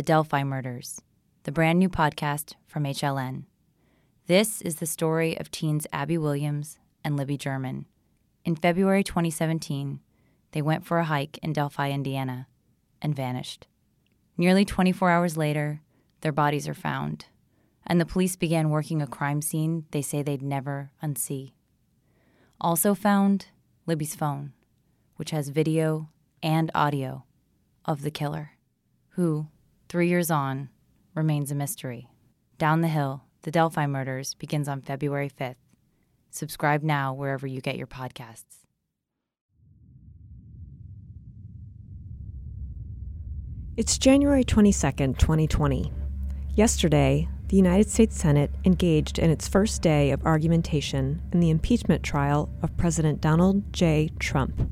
the Delphi Murders, the brand new podcast from HLN. This is the story of teens Abby Williams and Libby German. In February 2017, they went for a hike in Delphi, Indiana, and vanished. Nearly 24 hours later, their bodies are found, and the police began working a crime scene they say they'd never unsee. Also found Libby's phone, which has video and audio of the killer, who, three years on, remains a mystery. Down the Hill, The Delphi Murders begins on February 5th. Subscribe now wherever you get your podcasts. It's January 22nd, 2020. Yesterday, the United States Senate engaged in its first day of argumentation in the impeachment trial of President Donald J. Trump.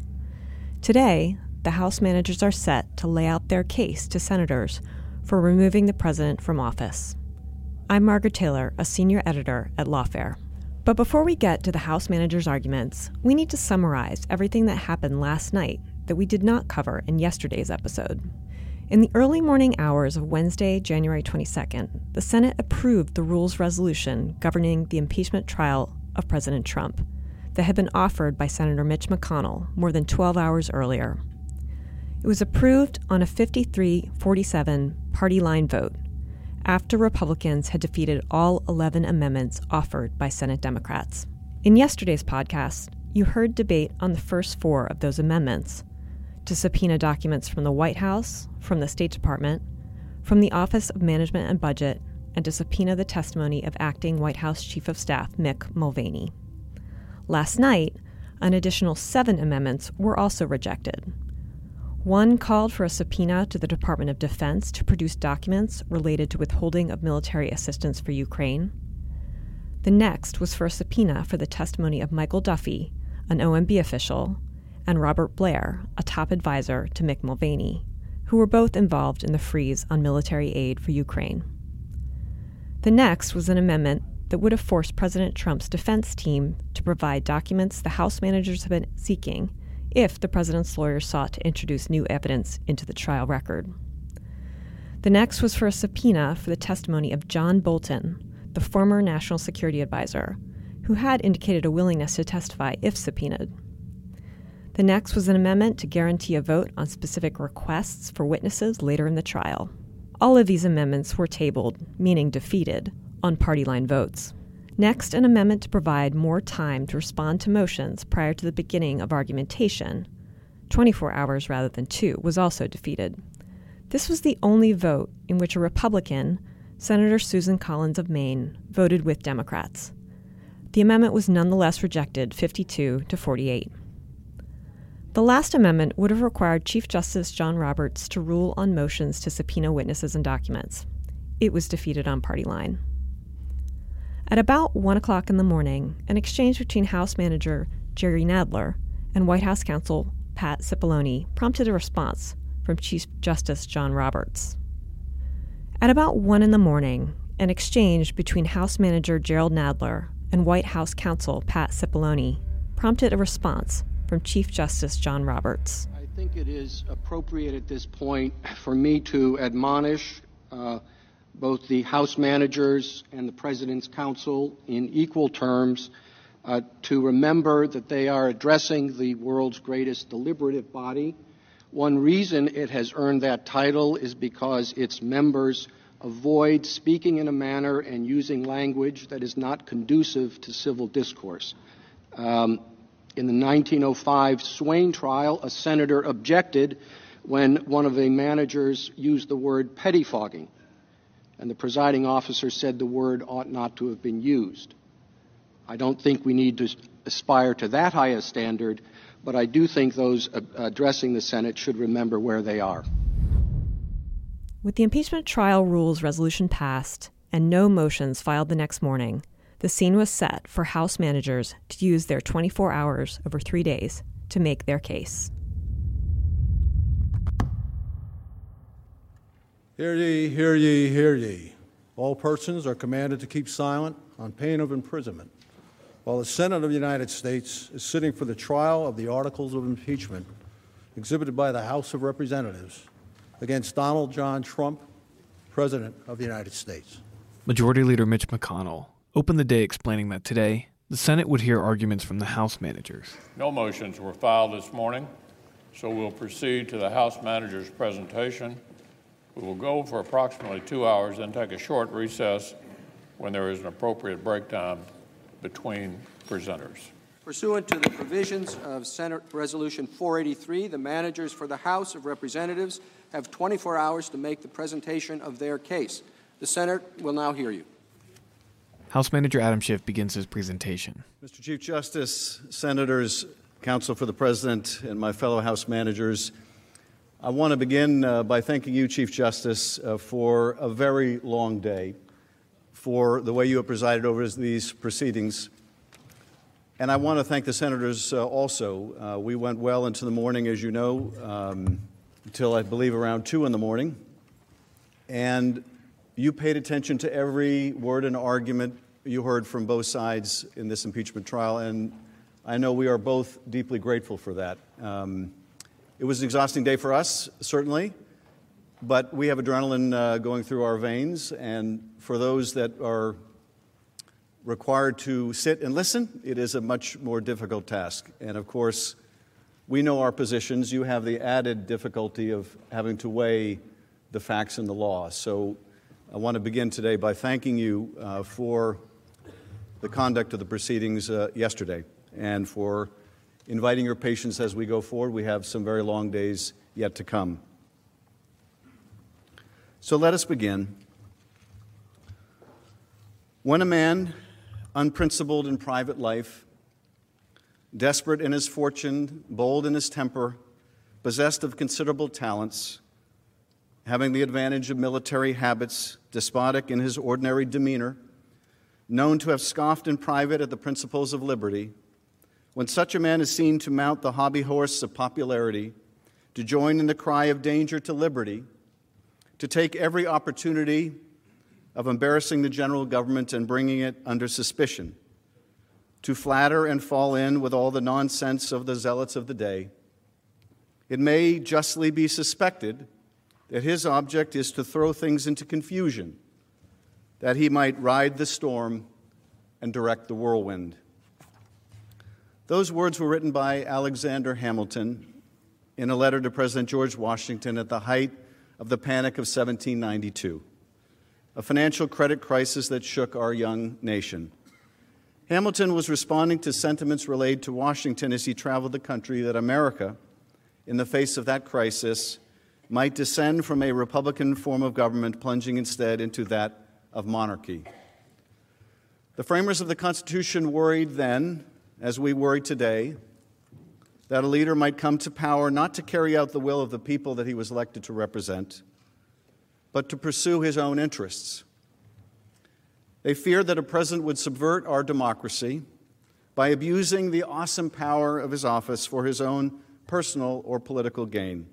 Today, the House managers are set to lay out their case to senators for removing the president from office. I'm Margaret Taylor, a senior editor at Lawfare. But before we get to the House manager's arguments, we need to summarize everything that happened last night that we did not cover in yesterday's episode. In the early morning hours of Wednesday, January 22nd, the Senate approved the rules resolution governing the impeachment trial of President Trump that had been offered by Senator Mitch McConnell more than 12 hours earlier. It was approved on a 53 47 party line vote after Republicans had defeated all 11 amendments offered by Senate Democrats. In yesterday's podcast, you heard debate on the first four of those amendments to subpoena documents from the White House, from the State Department, from the Office of Management and Budget, and to subpoena the testimony of acting White House Chief of Staff Mick Mulvaney. Last night, an additional seven amendments were also rejected, one called for a subpoena to the Department of Defense to produce documents related to withholding of military assistance for Ukraine. The next was for a subpoena for the testimony of Michael Duffy, an OMB official, and Robert Blair, a top advisor to Mick Mulvaney, who were both involved in the freeze on military aid for Ukraine. The next was an amendment that would have forced President Trump's defense team to provide documents the House managers have been seeking if the president's lawyers sought to introduce new evidence into the trial record. The next was for a subpoena for the testimony of John Bolton, the former National Security Advisor, who had indicated a willingness to testify if subpoenaed. The next was an amendment to guarantee a vote on specific requests for witnesses later in the trial. All of these amendments were tabled, meaning defeated, on party line votes. Next, an amendment to provide more time to respond to motions prior to the beginning of argumentation, 24 hours rather than two, was also defeated. This was the only vote in which a Republican, Senator Susan Collins of Maine, voted with Democrats. The amendment was nonetheless rejected 52 to 48. The last amendment would have required Chief Justice John Roberts to rule on motions to subpoena witnesses and documents. It was defeated on party line. At about 1 o'clock in the morning, an exchange between House Manager Jerry Nadler and White House counsel Pat Cipollone prompted a response from Chief Justice John Roberts. At about 1 in the morning, an exchange between House Manager Gerald Nadler and White House counsel Pat Cipollone prompted a response from Chief Justice John Roberts. I think it is appropriate at this point for me to admonish uh, both the House managers and the President's Counsel in equal terms uh, to remember that they are addressing the world's greatest deliberative body. One reason it has earned that title is because its members avoid speaking in a manner and using language that is not conducive to civil discourse. Um, in the 1905 Swayne trial, a senator objected when one of the managers used the word pettifogging and the presiding officer said the word ought not to have been used. I don't think we need to aspire to that high a standard, but I do think those addressing the Senate should remember where they are. With the impeachment trial rules resolution passed and no motions filed the next morning, the scene was set for House managers to use their 24 hours over three days to make their case. Hear ye, hear ye, hear ye. All persons are commanded to keep silent on pain of imprisonment while the Senate of the United States is sitting for the trial of the articles of impeachment exhibited by the House of Representatives against Donald John Trump, President of the United States. Majority Leader Mitch McConnell opened the day explaining that today the Senate would hear arguments from the House managers. No motions were filed this morning, so we'll proceed to the House manager's presentation. We will go for approximately two hours, then take a short recess when there is an appropriate break time between presenters. Pursuant to the provisions of Senate Resolution 483, the managers for the House of Representatives have 24 hours to make the presentation of their case. The Senate will now hear you. House Manager Adam Schiff begins his presentation. Mr. Chief Justice, Senators, Counsel for the President, and my fellow House managers, I want to begin uh, by thanking you, Chief Justice, uh, for a very long day, for the way you have presided over these proceedings. And I want to thank the senators uh, also. Uh, we went well into the morning, as you know, um, until I believe around 2 in the morning. And you paid attention to every word and argument you heard from both sides in this impeachment trial, and I know we are both deeply grateful for that. Um, it was an exhausting day for us, certainly, but we have adrenaline uh, going through our veins, and for those that are required to sit and listen, it is a much more difficult task. And of course, we know our positions. You have the added difficulty of having to weigh the facts and the law. So I want to begin today by thanking you uh, for the conduct of the proceedings uh, yesterday and for inviting your patience as we go forward. We have some very long days yet to come. So let us begin. When a man, unprincipled in private life, desperate in his fortune, bold in his temper, possessed of considerable talents, having the advantage of military habits, despotic in his ordinary demeanor, known to have scoffed in private at the principles of liberty, when such a man is seen to mount the hobby horse of popularity, to join in the cry of danger to liberty, to take every opportunity of embarrassing the general government and bringing it under suspicion, to flatter and fall in with all the nonsense of the zealots of the day, it may justly be suspected that his object is to throw things into confusion, that he might ride the storm and direct the whirlwind. Those words were written by Alexander Hamilton in a letter to President George Washington at the height of the Panic of 1792, a financial credit crisis that shook our young nation. Hamilton was responding to sentiments relayed to Washington as he traveled the country that America, in the face of that crisis, might descend from a Republican form of government, plunging instead into that of monarchy. The framers of the Constitution worried then, as we worry today, that a leader might come to power not to carry out the will of the people that he was elected to represent, but to pursue his own interests. They feared that a president would subvert our democracy by abusing the awesome power of his office for his own personal or political gain.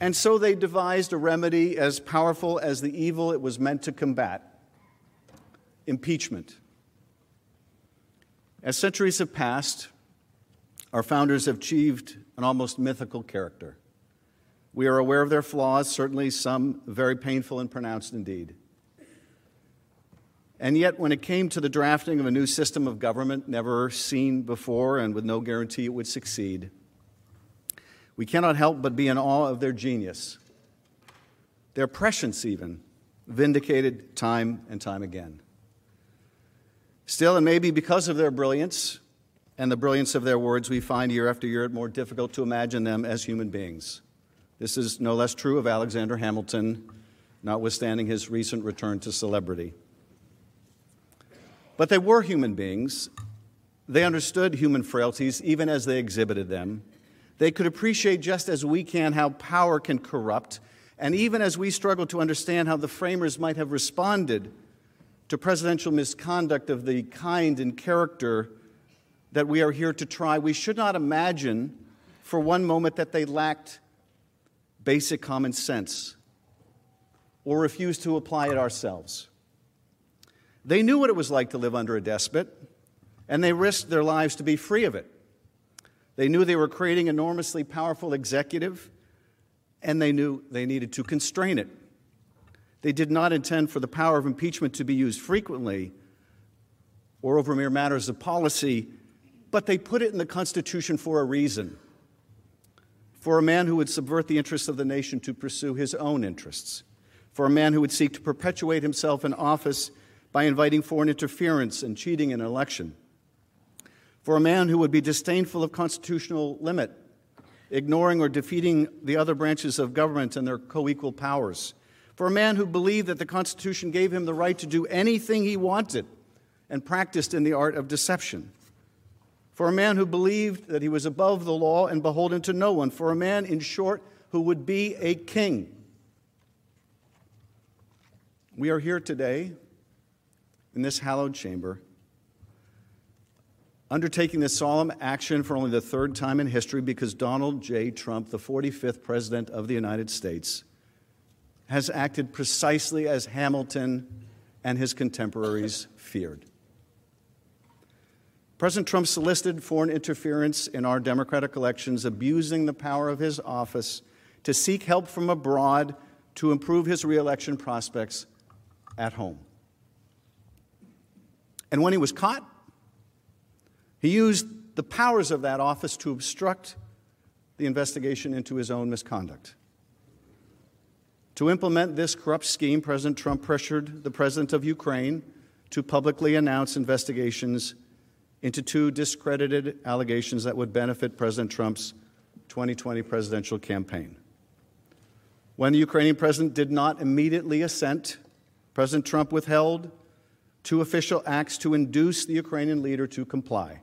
And so they devised a remedy as powerful as the evil it was meant to combat impeachment. As centuries have passed, our founders have achieved an almost mythical character. We are aware of their flaws, certainly some very painful and pronounced indeed. And yet, when it came to the drafting of a new system of government never seen before and with no guarantee it would succeed, we cannot help but be in awe of their genius, their prescience, even, vindicated time and time again. Still, and maybe because of their brilliance and the brilliance of their words, we find year after year it more difficult to imagine them as human beings. This is no less true of Alexander Hamilton, notwithstanding his recent return to celebrity. But they were human beings, They understood human frailties even as they exhibited them. They could appreciate just as we can how power can corrupt, and even as we struggle to understand how the framers might have responded to presidential misconduct of the kind and character that we are here to try, we should not imagine for one moment that they lacked basic common sense or refused to apply it ourselves. They knew what it was like to live under a despot, and they risked their lives to be free of it. They knew they were creating an enormously powerful executive, and they knew they needed to constrain it. They did not intend for the power of impeachment to be used frequently or over mere matters of policy, but they put it in the Constitution for a reason for a man who would subvert the interests of the nation to pursue his own interests, for a man who would seek to perpetuate himself in office by inviting foreign interference and cheating in an election, for a man who would be disdainful of constitutional limit, ignoring or defeating the other branches of government and their co equal powers, for a man who believed that the Constitution gave him the right to do anything he wanted and practiced in the art of deception for a man who believed that he was above the law and beholden to no one, for a man, in short, who would be a king. We are here today in this hallowed chamber, undertaking this solemn action for only the third time in history because Donald J. Trump, the 45th President of the United States, has acted precisely as Hamilton and his contemporaries feared. President Trump solicited foreign interference in our democratic elections, abusing the power of his office to seek help from abroad to improve his reelection prospects at home. And when he was caught, he used the powers of that office to obstruct the investigation into his own misconduct. To implement this corrupt scheme, President Trump pressured the president of Ukraine to publicly announce investigations into two discredited allegations that would benefit President Trump's 2020 presidential campaign. When the Ukrainian president did not immediately assent, President Trump withheld two official acts to induce the Ukrainian leader to comply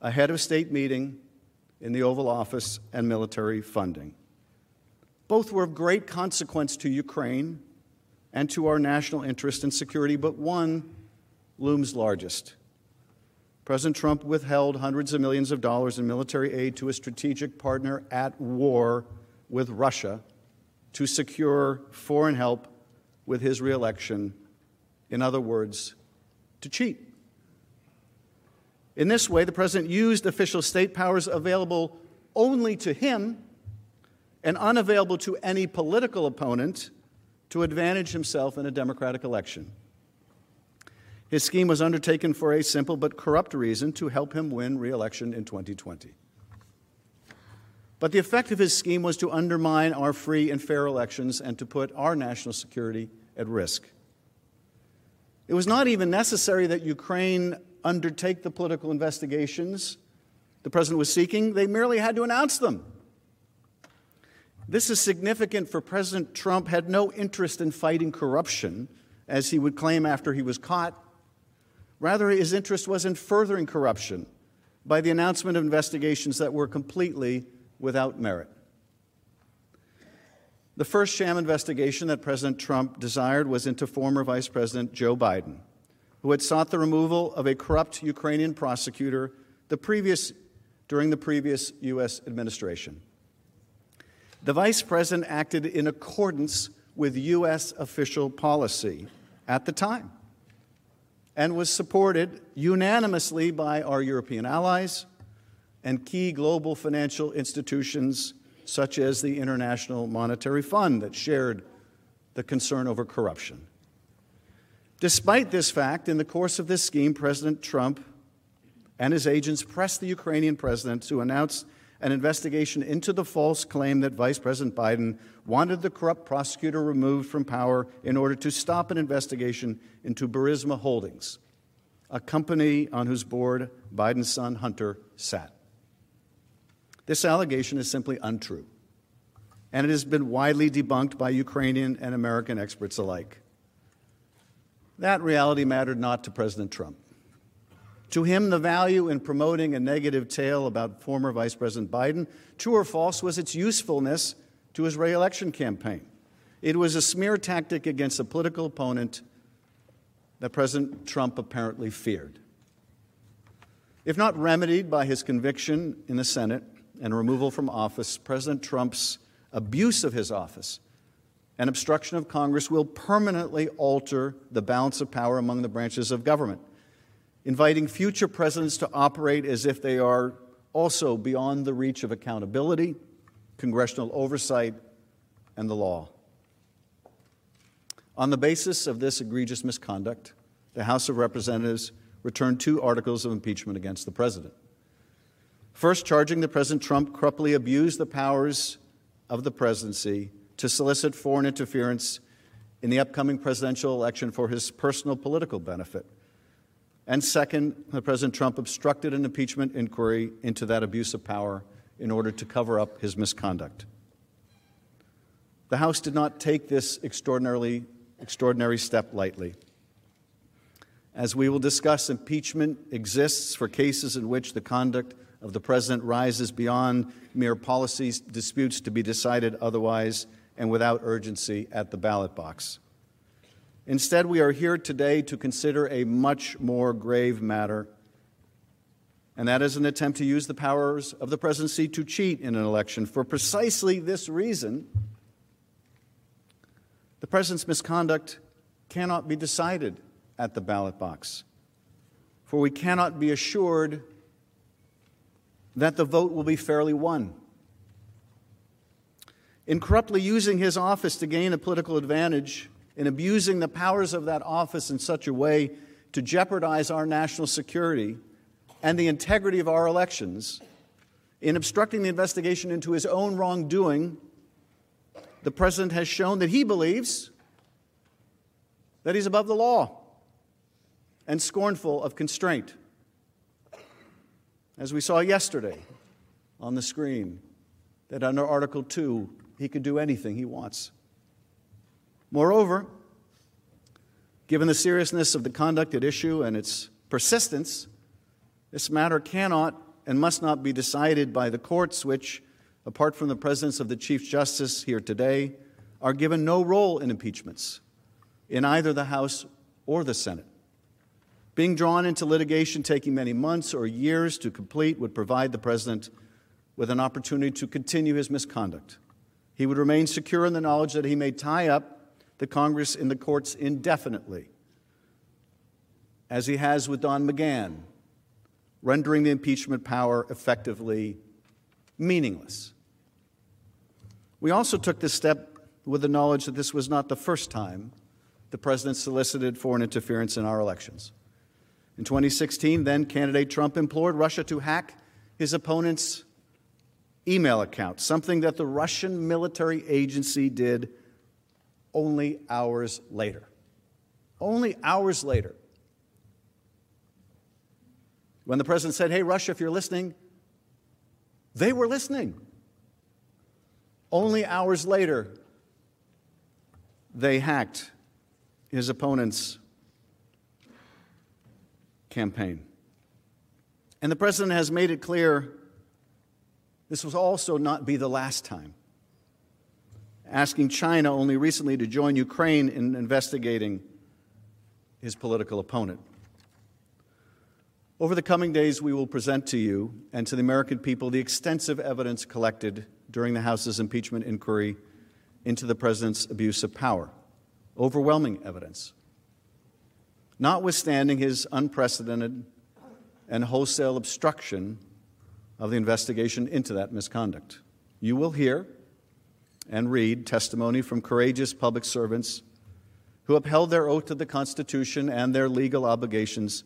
a head of state meeting in the Oval Office and military funding. Both were of great consequence to Ukraine and to our national interest and security, but one looms largest President Trump withheld hundreds of millions of dollars in military aid to a strategic partner at war with Russia to secure foreign help with his reelection. In other words, to cheat. In this way, the president used official state powers available only to him and unavailable to any political opponent to advantage himself in a democratic election. His scheme was undertaken for a simple but corrupt reason to help him win re election in 2020. But the effect of his scheme was to undermine our free and fair elections and to put our national security at risk. It was not even necessary that Ukraine undertake the political investigations the president was seeking, they merely had to announce them. This is significant for President Trump had no interest in fighting corruption as he would claim after he was caught Rather, his interest was in furthering corruption by the announcement of investigations that were completely without merit. The first sham investigation that President Trump desired was into former Vice President Joe Biden, who had sought the removal of a corrupt Ukrainian prosecutor the previous, during the previous U.S. administration. The vice president acted in accordance with U.S. official policy at the time and was supported unanimously by our European allies and key global financial institutions such as the International Monetary Fund that shared the concern over corruption. Despite this fact, in the course of this scheme, President Trump and his agents pressed the Ukrainian president to announce an investigation into the false claim that Vice President Biden wanted the corrupt prosecutor removed from power in order to stop an investigation into Burisma Holdings, a company on whose board Biden's son Hunter sat. This allegation is simply untrue, and it has been widely debunked by Ukrainian and American experts alike. That reality mattered not to President Trump. To him, the value in promoting a negative tale about former Vice President Biden, true or false, was its usefulness to his reelection campaign. It was a smear tactic against a political opponent that President Trump apparently feared. If not remedied by his conviction in the Senate and removal from office, President Trump's abuse of his office and obstruction of Congress will permanently alter the balance of power among the branches of government, inviting future presidents to operate as if they are also beyond the reach of accountability, congressional oversight, and the law. On the basis of this egregious misconduct, the House of Representatives returned two articles of impeachment against the president. First, charging that President Trump corruptly abused the powers of the presidency to solicit foreign interference in the upcoming presidential election for his personal political benefit. And second, President Trump obstructed an impeachment inquiry into that abuse of power in order to cover up his misconduct. The House did not take this extraordinarily extraordinary step lightly. As we will discuss, impeachment exists for cases in which the conduct of the president rises beyond mere policy disputes to be decided otherwise and without urgency at the ballot box. Instead, we are here today to consider a much more grave matter, and that is an attempt to use the powers of the presidency to cheat in an election. For precisely this reason, the president's misconduct cannot be decided at the ballot box, for we cannot be assured that the vote will be fairly won. In corruptly using his office to gain a political advantage, in abusing the powers of that office in such a way to jeopardize our national security and the integrity of our elections, in obstructing the investigation into his own wrongdoing, the president has shown that he believes that he's above the law and scornful of constraint. As we saw yesterday on the screen, that under Article 2, he could do anything he wants. Moreover, given the seriousness of the conduct at issue and its persistence, this matter cannot and must not be decided by the courts, which, apart from the presence of the Chief Justice here today, are given no role in impeachments in either the House or the Senate. Being drawn into litigation taking many months or years to complete would provide the President with an opportunity to continue his misconduct. He would remain secure in the knowledge that he may tie up the Congress in the courts indefinitely, as he has with Don McGahn, rendering the impeachment power effectively meaningless. We also took this step with the knowledge that this was not the first time the President solicited foreign interference in our elections. In 2016, then candidate Trump implored Russia to hack his opponent's email account, something that the Russian military agency did only hours later. Only hours later. When the president said, Hey, Russia, if you're listening, they were listening. Only hours later, they hacked his opponent's campaign. And the president has made it clear this will also not be the last time. Asking China only recently to join Ukraine in investigating his political opponent. Over the coming days, we will present to you and to the American people the extensive evidence collected during the House's impeachment inquiry into the president's abuse of power. Overwhelming evidence notwithstanding his unprecedented and wholesale obstruction of the investigation into that misconduct. You will hear and read testimony from courageous public servants who upheld their oath to the Constitution and their legal obligations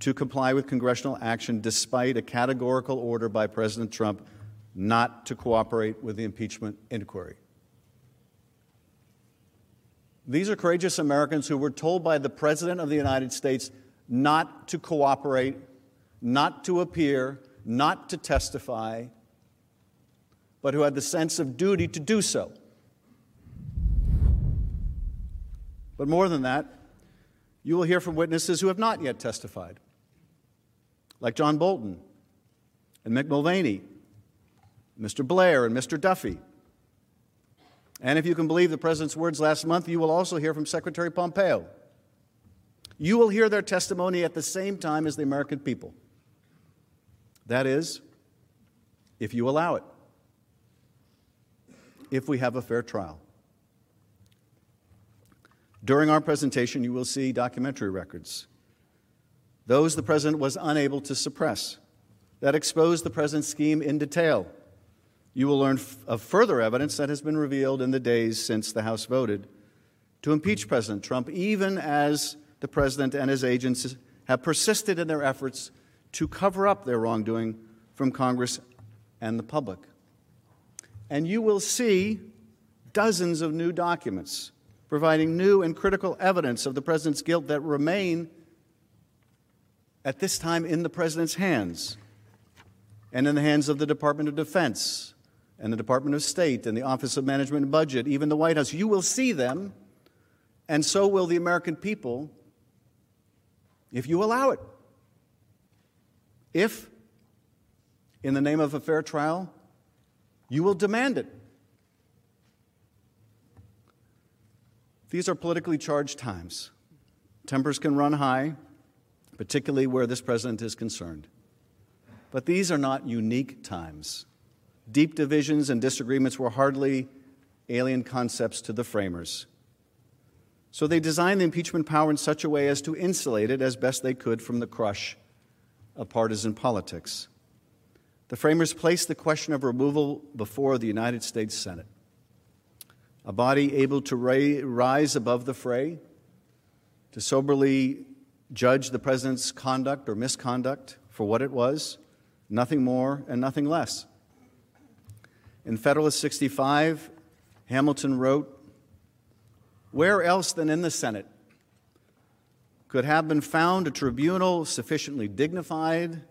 to comply with congressional action despite a categorical order by President Trump not to cooperate with the impeachment inquiry. These are courageous Americans who were told by the President of the United States not to cooperate, not to appear, not to testify, but who had the sense of duty to do so. But more than that, you will hear from witnesses who have not yet testified, like John Bolton and Mick Mulvaney, Mr. Blair, and Mr. Duffy. And if you can believe the President's words last month, you will also hear from Secretary Pompeo. You will hear their testimony at the same time as the American people. That is, if you allow it, if we have a fair trial. During our presentation, you will see documentary records. Those the President was unable to suppress, that expose the President's scheme in detail. You will learn of further evidence that has been revealed in the days since the House voted to impeach President Trump, even as the President and his agents have persisted in their efforts to cover up their wrongdoing from Congress and the public. And you will see dozens of new documents providing new and critical evidence of the President's guilt that remain at this time in the President's hands and in the hands of the Department of Defense and the Department of State and the Office of Management and Budget, even the White House. You will see them, and so will the American people if you allow it. If, in the name of a fair trial, you will demand it. These are politically charged times. Tempers can run high, particularly where this president is concerned. But these are not unique times. Deep divisions and disagreements were hardly alien concepts to the framers. So they designed the impeachment power in such a way as to insulate it as best they could from the crush of partisan politics. The framers placed the question of removal before the United States Senate a body able to rise above the fray, to soberly judge the president's conduct or misconduct for what it was, nothing more and nothing less. In Federalist 65, Hamilton wrote, Where else than in the Senate could have been found a tribunal sufficiently dignified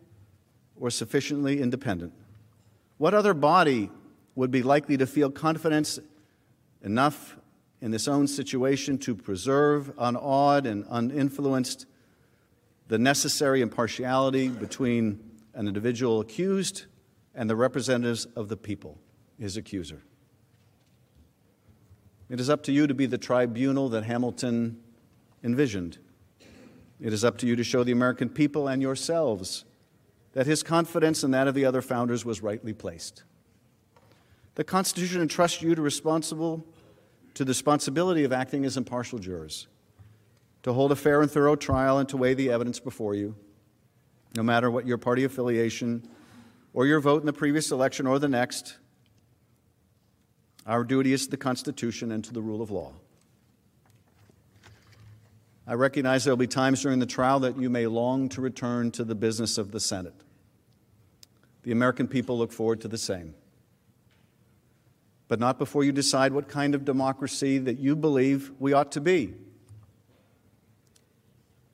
or sufficiently independent? What other body would be likely to feel confidence enough in this own situation to preserve unawed and uninfluenced the necessary impartiality between an individual accused and the representatives of the people, his accuser. It is up to you to be the tribunal that Hamilton envisioned. It is up to you to show the American people and yourselves that his confidence and that of the other founders was rightly placed. The Constitution entrusts you to responsible to the responsibility of acting as impartial jurors, to hold a fair and thorough trial and to weigh the evidence before you, no matter what your party affiliation or your vote in the previous election or the next. Our duty is to the Constitution and to the rule of law. I recognize there will be times during the trial that you may long to return to the business of the Senate. The American people look forward to the same but not before you decide what kind of democracy that you believe we ought to be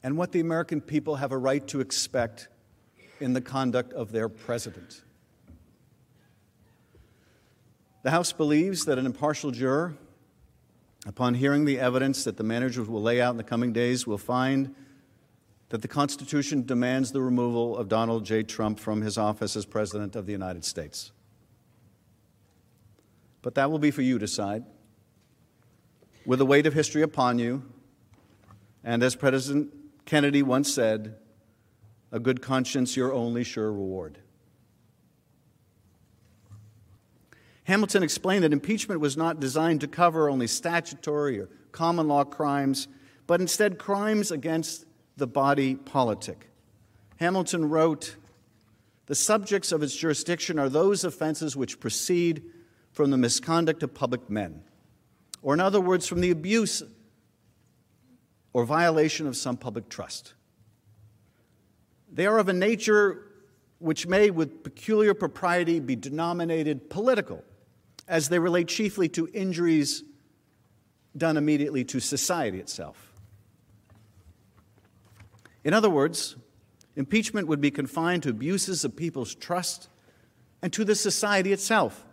and what the American people have a right to expect in the conduct of their president. The House believes that an impartial juror, upon hearing the evidence that the managers will lay out in the coming days, will find that the Constitution demands the removal of Donald J. Trump from his office as President of the United States. But that will be for you to decide. With the weight of history upon you, and as President Kennedy once said, a good conscience your only sure reward. Hamilton explained that impeachment was not designed to cover only statutory or common law crimes, but instead crimes against the body politic. Hamilton wrote, The subjects of its jurisdiction are those offenses which proceed from the misconduct of public men, or in other words, from the abuse or violation of some public trust. They are of a nature which may, with peculiar propriety, be denominated political, as they relate chiefly to injuries done immediately to society itself. In other words, impeachment would be confined to abuses of people's trust and to the society itself.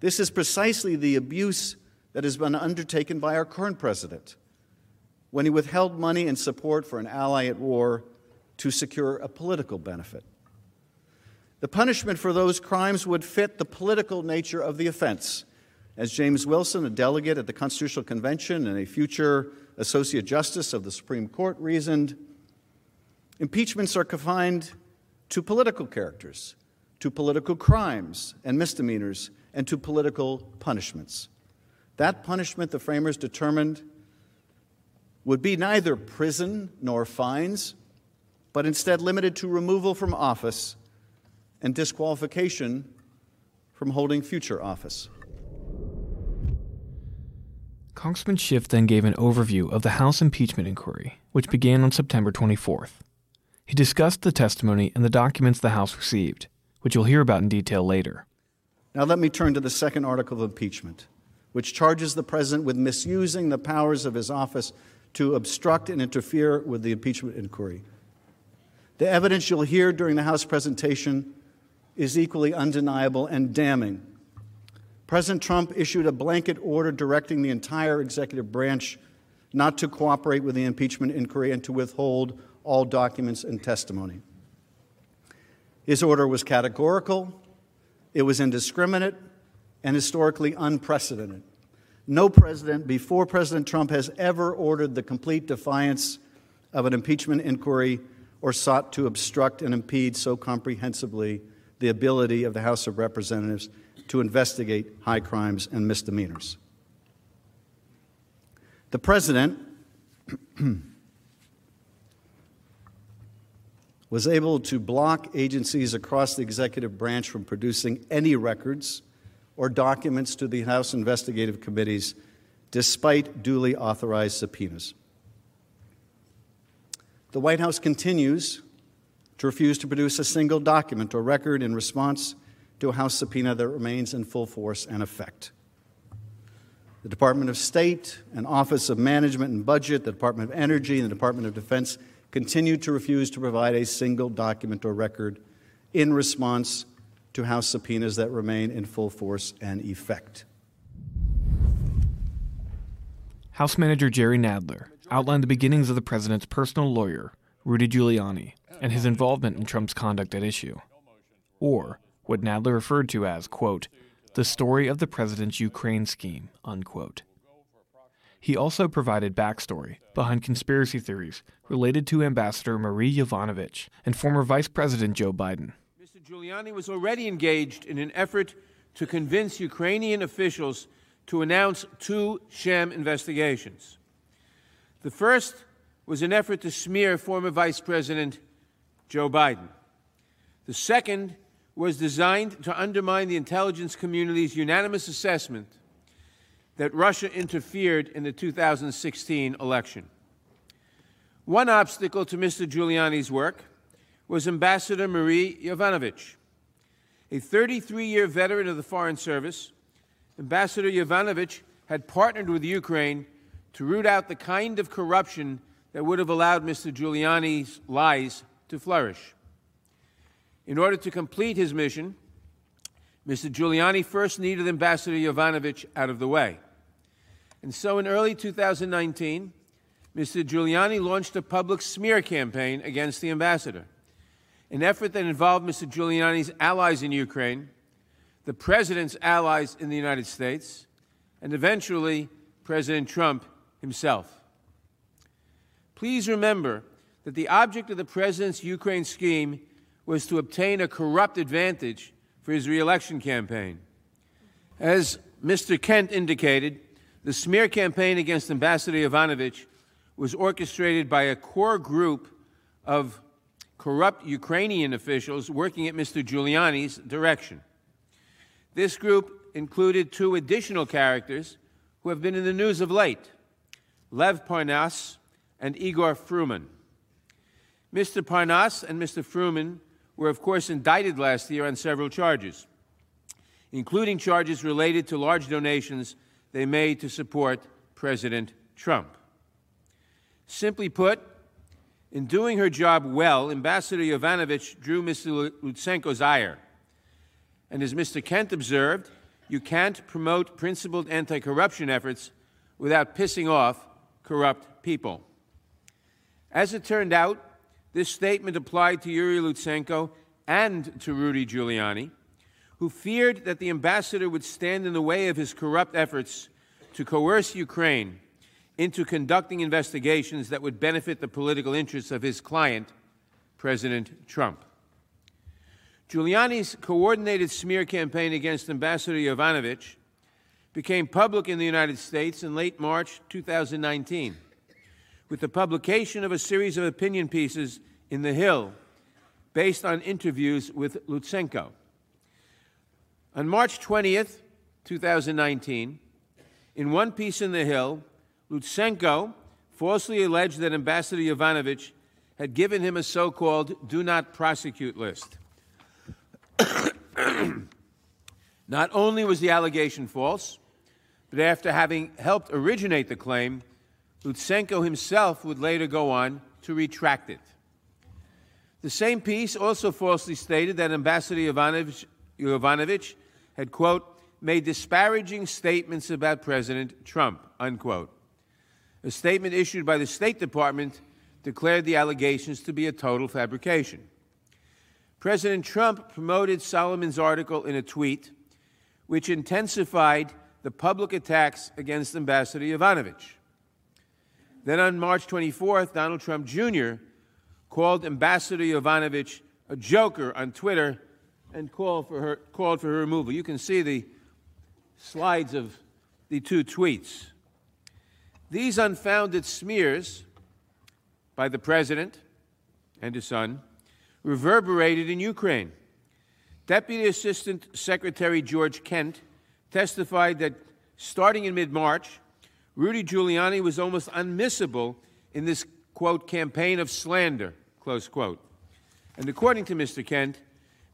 This is precisely the abuse that has been undertaken by our current president when he withheld money and support for an ally at war to secure a political benefit. The punishment for those crimes would fit the political nature of the offense. As James Wilson, a delegate at the Constitutional Convention and a future Associate Justice of the Supreme Court, reasoned impeachments are confined to political characters, to political crimes and misdemeanors, and to political punishments. That punishment, the framers determined, would be neither prison nor fines, but instead limited to removal from office and disqualification from holding future office. Congressman Schiff then gave an overview of the House impeachment inquiry, which began on September 24th. He discussed the testimony and the documents the House received, which you'll hear about in detail later. Now, let me turn to the second article of impeachment, which charges the President with misusing the powers of his office to obstruct and interfere with the impeachment inquiry. The evidence you'll hear during the House presentation is equally undeniable and damning. President Trump issued a blanket order directing the entire executive branch not to cooperate with the impeachment inquiry and to withhold all documents and testimony. His order was categorical, it was indiscriminate, and historically unprecedented. No president before President Trump has ever ordered the complete defiance of an impeachment inquiry or sought to obstruct and impede so comprehensively the ability of the House of Representatives to investigate high crimes and misdemeanors. The president was able to block agencies across the executive branch from producing any records or documents to the House investigative committees despite duly authorized subpoenas. The White House continues to refuse to produce a single document or record in response to a House subpoena that remains in full force and effect. The Department of State and Office of Management and Budget, the Department of Energy, and the Department of Defense continue to refuse to provide a single document or record in response to House subpoenas that remain in full force and effect. House Manager Jerry Nadler outlined the beginnings of the president's personal lawyer, Rudy Giuliani, and his involvement in Trump's conduct at issue. Or what Nadler referred to as, quote, the story of the president's Ukraine scheme, unquote. He also provided backstory behind conspiracy theories related to Ambassador Marie Yovanovitch and former Vice President Joe Biden. Mr. Giuliani was already engaged in an effort to convince Ukrainian officials to announce two sham investigations. The first was an effort to smear former Vice President Joe Biden. The second was designed to undermine the intelligence community's unanimous assessment that Russia interfered in the 2016 election. One obstacle to Mr. Giuliani's work was Ambassador Marie Yovanovitch. A 33 year veteran of the Foreign Service, Ambassador Yovanovitch had partnered with Ukraine to root out the kind of corruption that would have allowed Mr. Giuliani's lies to flourish. In order to complete his mission, Mr. Giuliani first needed Ambassador Yovanovitch out of the way. And so in early 2019, Mr. Giuliani launched a public smear campaign against the ambassador, an effort that involved Mr. Giuliani's allies in Ukraine, the president's allies in the United States, and eventually President Trump himself. Please remember that the object of the president's Ukraine scheme was to obtain a corrupt advantage for his reelection campaign. As Mr. Kent indicated, the smear campaign against Ambassador Yovanovitch was orchestrated by a core group of corrupt Ukrainian officials working at Mr. Giuliani's direction. This group included two additional characters who have been in the news of late Lev Parnas and Igor Fruman. Mr. Parnas and Mr. Fruman were, of course, indicted last year on several charges, including charges related to large donations they made to support President Trump. Simply put, in doing her job well, Ambassador Yovanovitch drew Mr. Lutsenko's ire. And as Mr. Kent observed, you can't promote principled anti corruption efforts without pissing off corrupt people. As it turned out, This statement applied to Yuri Lutsenko and to Rudy Giuliani, who feared that the ambassador would stand in the way of his corrupt efforts to coerce Ukraine into conducting investigations that would benefit the political interests of his client, President Trump. Giuliani's coordinated smear campaign against Ambassador Yovanovitch became public in the United States in late March 2019 with the publication of a series of opinion pieces in The Hill based on interviews with Lutsenko. On March 20th, 2019, in one piece in The Hill, Lutsenko falsely alleged that Ambassador Yovanovitch had given him a so called do not prosecute list. not only was the allegation false, but after having helped originate the claim, Lutsenko himself would later go on to retract it. The same piece also falsely stated that Ambassador Yovanovitch, Yovanovitch had, quote, made disparaging statements about President Trump, unquote. A statement issued by the State Department declared the allegations to be a total fabrication. President Trump promoted Solomon's article in a tweet, which intensified the public attacks against Ambassador Yovanovitch. Then on March 24th, Donald Trump Jr. called Ambassador Yovanovitch a joker on Twitter and called for her, called for her removal. You can see the slides of the two tweets. These unfounded smears by the president and his son reverberated in Ukraine. Deputy Assistant Secretary George Kent testified that starting in mid March, Rudy Giuliani was almost unmissable in this, quote, campaign of slander, close quote. And according to Mr. Kent,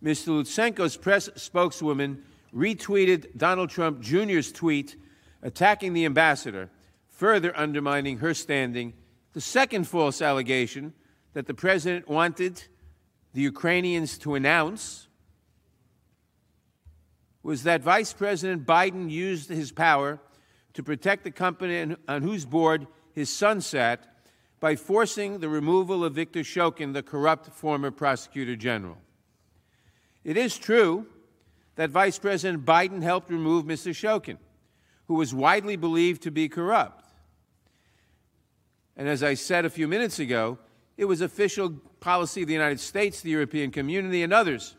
Mr. Lutsenko's press spokeswoman retweeted Donald Trump Jr.'s tweet attacking the ambassador, further undermining her standing. The second false allegation that the president wanted the Ukrainians to announce was that Vice President Biden used his power to protect the company on whose board his son sat by forcing the removal of Victor Shokin, the corrupt former prosecutor general. It is true that Vice President Biden helped remove Mr. Shokin, who was widely believed to be corrupt. And as I said a few minutes ago, it was official policy of the United States, the European community, and others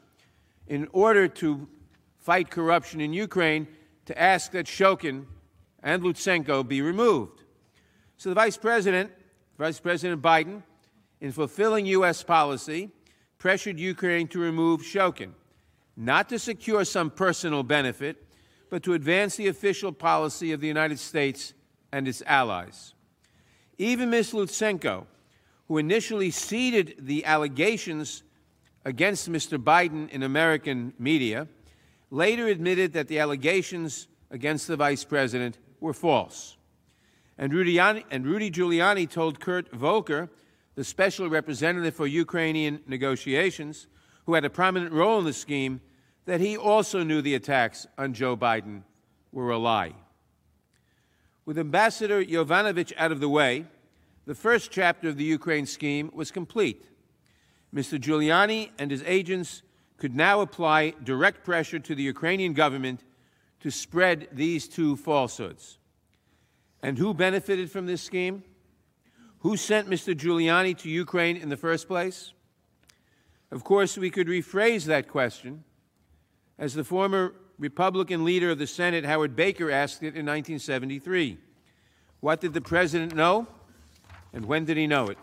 in order to fight corruption in Ukraine to ask that Shokin and Lutsenko be removed. So the Vice President, Vice President Biden, in fulfilling U.S. policy, pressured Ukraine to remove Shokin, not to secure some personal benefit, but to advance the official policy of the United States and its allies. Even Ms. Lutsenko, who initially seeded the allegations against Mr. Biden in American media, later admitted that the allegations against the vice president were false. And Rudy, and Rudy Giuliani told Kurt Volker, the special representative for Ukrainian negotiations, who had a prominent role in the scheme, that he also knew the attacks on Joe Biden were a lie. With Ambassador Yovanovitch out of the way, the first chapter of the Ukraine scheme was complete. Mr. Giuliani and his agents could now apply direct pressure to the Ukrainian government to spread these two falsehoods. And who benefited from this scheme? Who sent Mr. Giuliani to Ukraine in the first place? Of course, we could rephrase that question as the former Republican leader of the Senate, Howard Baker, asked it in 1973. What did the president know, and when did he know it?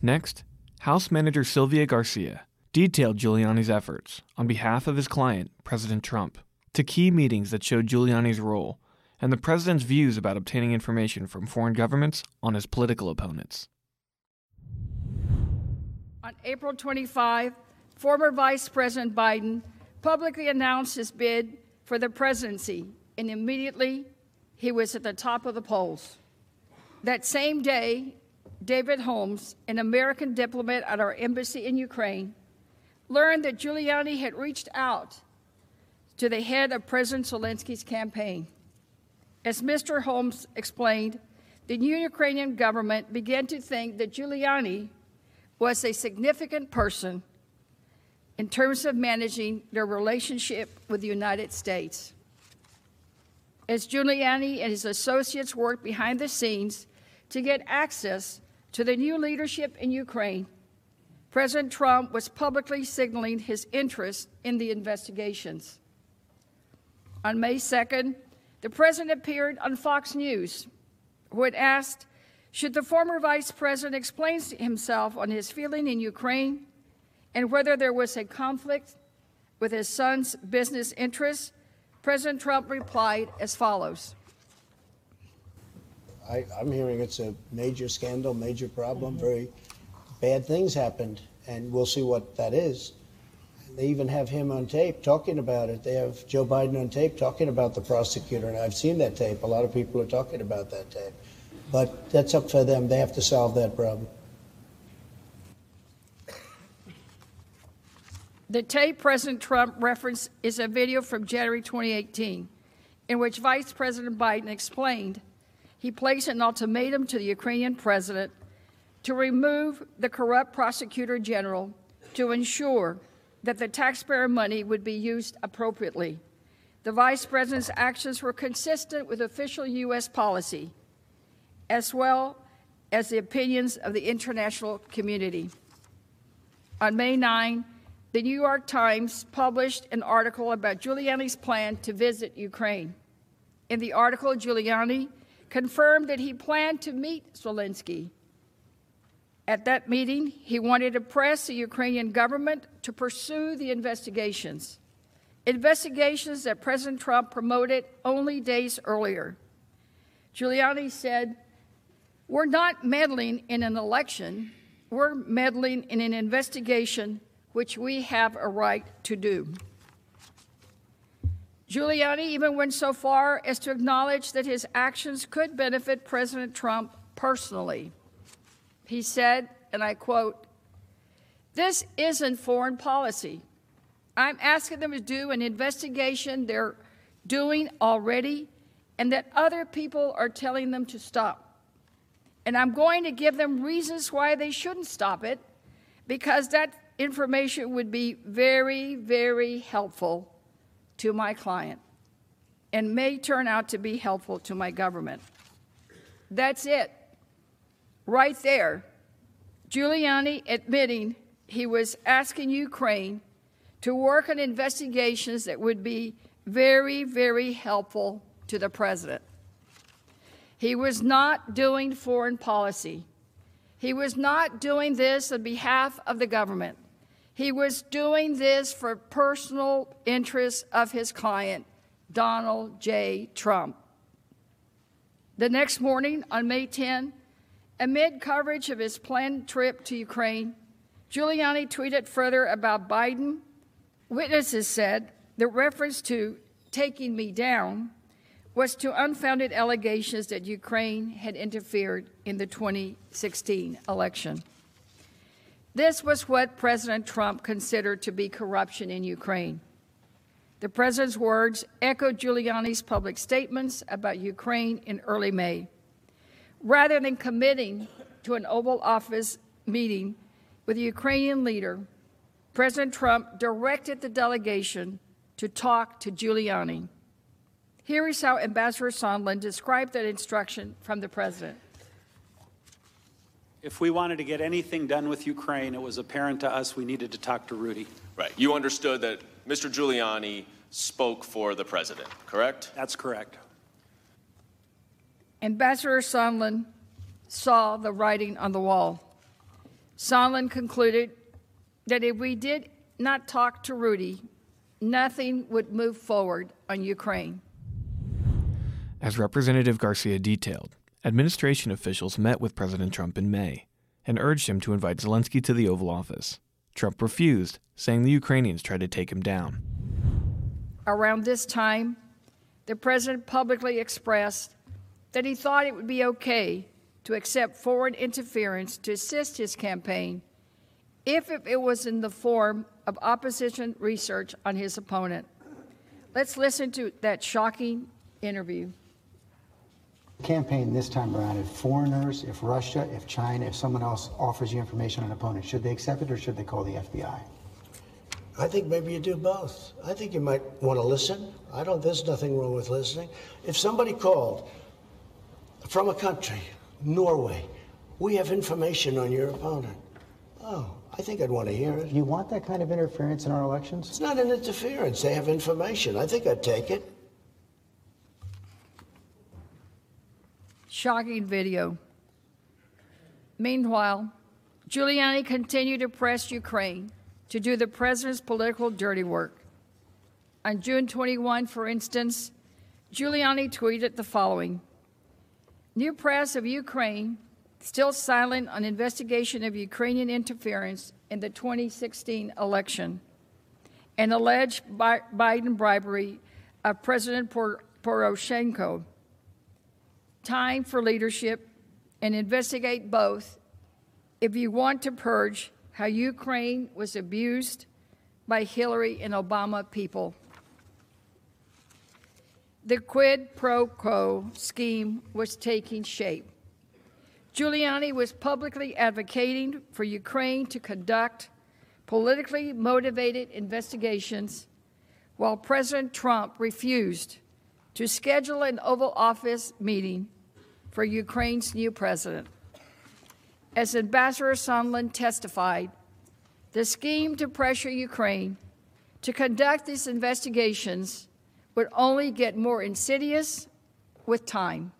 Next, House Manager Sylvia Garcia detailed Giuliani's efforts on behalf of his client, President Trump, to key meetings that showed Giuliani's role and the president's views about obtaining information from foreign governments on his political opponents. On April 25, former Vice President Biden publicly announced his bid for the presidency, and immediately he was at the top of the polls. That same day, David Holmes, an American diplomat at our embassy in Ukraine, learned that Giuliani had reached out to the head of President Zelensky's campaign. As Mr. Holmes explained, the new Ukrainian government began to think that Giuliani was a significant person in terms of managing their relationship with the United States. As Giuliani and his associates worked behind the scenes to get access to the new leadership in Ukraine, President Trump was publicly signaling his interest in the investigations. On May 2nd, the president appeared on Fox News, who had asked, should the former vice president explain himself on his feeling in Ukraine and whether there was a conflict with his son's business interests, President Trump replied as follows. I, am hearing it's a major scandal, major problem, mm-hmm. very bad things happened, and we'll see what that is. They even have him on tape talking about it. They have Joe Biden on tape talking about the prosecutor, and I've seen that tape. A lot of people are talking about that tape. But that's up to them. They have to solve that problem. The tape President Trump referenced is a video from January 2018 in which Vice President Biden explained he placed an ultimatum to the Ukrainian president to remove the corrupt prosecutor general to ensure that the taxpayer money would be used appropriately. The vice president's actions were consistent with official U.S. policy, as well as the opinions of the international community. On May 9, the New York Times published an article about Giuliani's plan to visit Ukraine. In the article, Giuliani confirmed that he planned to meet Zelensky. At that meeting, he wanted to press the Ukrainian government to pursue the investigations, investigations that President Trump promoted only days earlier. Giuliani said, We're not meddling in an election, we're meddling in an investigation which we have a right to do. Giuliani even went so far as to acknowledge that his actions could benefit President Trump personally. He said, and I quote, This isn't foreign policy. I'm asking them to do an investigation they're doing already and that other people are telling them to stop. And I'm going to give them reasons why they shouldn't stop it because that information would be very, very helpful to my client and may turn out to be helpful to my government. That's it. Right there. Giuliani admitting he was asking Ukraine to work on investigations that would be very, very helpful to the president. He was not doing foreign policy. He was not doing this on behalf of the government. He was doing this for personal interests of his client, Donald J. Trump. The next morning, on May 10, amid coverage of his planned trip to Ukraine, Giuliani tweeted further about Biden. Witnesses said the reference to taking me down was to unfounded allegations that Ukraine had interfered in the 2016 election. This was what President Trump considered to be corruption in Ukraine. The president's words echoed Giuliani's public statements about Ukraine in early May. Rather than committing to an Oval Office meeting with the Ukrainian leader, President Trump directed the delegation to talk to Giuliani. Here is how Ambassador Sondland described that instruction from the president. If we wanted to get anything done with Ukraine, it was apparent to us we needed to talk to Rudy. Right. You understood that Mr. Giuliani spoke for the president, correct? That's correct. Ambassador Sondland saw the writing on the wall. Sondland concluded that if we did not talk to Rudy, nothing would move forward on Ukraine. As Representative Garcia detailed, Administration officials met with President Trump in May and urged him to invite Zelensky to the Oval Office. Trump refused, saying the Ukrainians tried to take him down. Around this time, the president publicly expressed that he thought it would be okay to accept foreign interference to assist his campaign if it was in the form of opposition research on his opponent. Let's listen to that shocking interview. Campaign this time around, if foreigners, if Russia, if China, if someone else offers you information on an opponent, should they accept it or should they call the FBI? I think maybe you do both. I think you might want to listen. I don't, there's nothing wrong with listening. If somebody called from a country, Norway, we have information on your opponent. Oh, I think I'd want to hear it. You want that kind of interference in our elections? It's not an interference. They have information. I think I'd take it. Shocking video. Meanwhile, Giuliani continued to press Ukraine to do the president's political dirty work. On June 21, for instance, Giuliani tweeted the following New press of Ukraine still silent on investigation of Ukrainian interference in the 2016 election and alleged Biden bribery of President Poroshenko. Time for leadership and investigate both if you want to purge how Ukraine was abused by Hillary and Obama people. The quid pro quo scheme was taking shape. Giuliani was publicly advocating for Ukraine to conduct politically motivated investigations, while President Trump refused to schedule an Oval Office meeting for Ukraine's new president. As Ambassador Sondland testified, the scheme to pressure Ukraine to conduct these investigations would only get more insidious with time.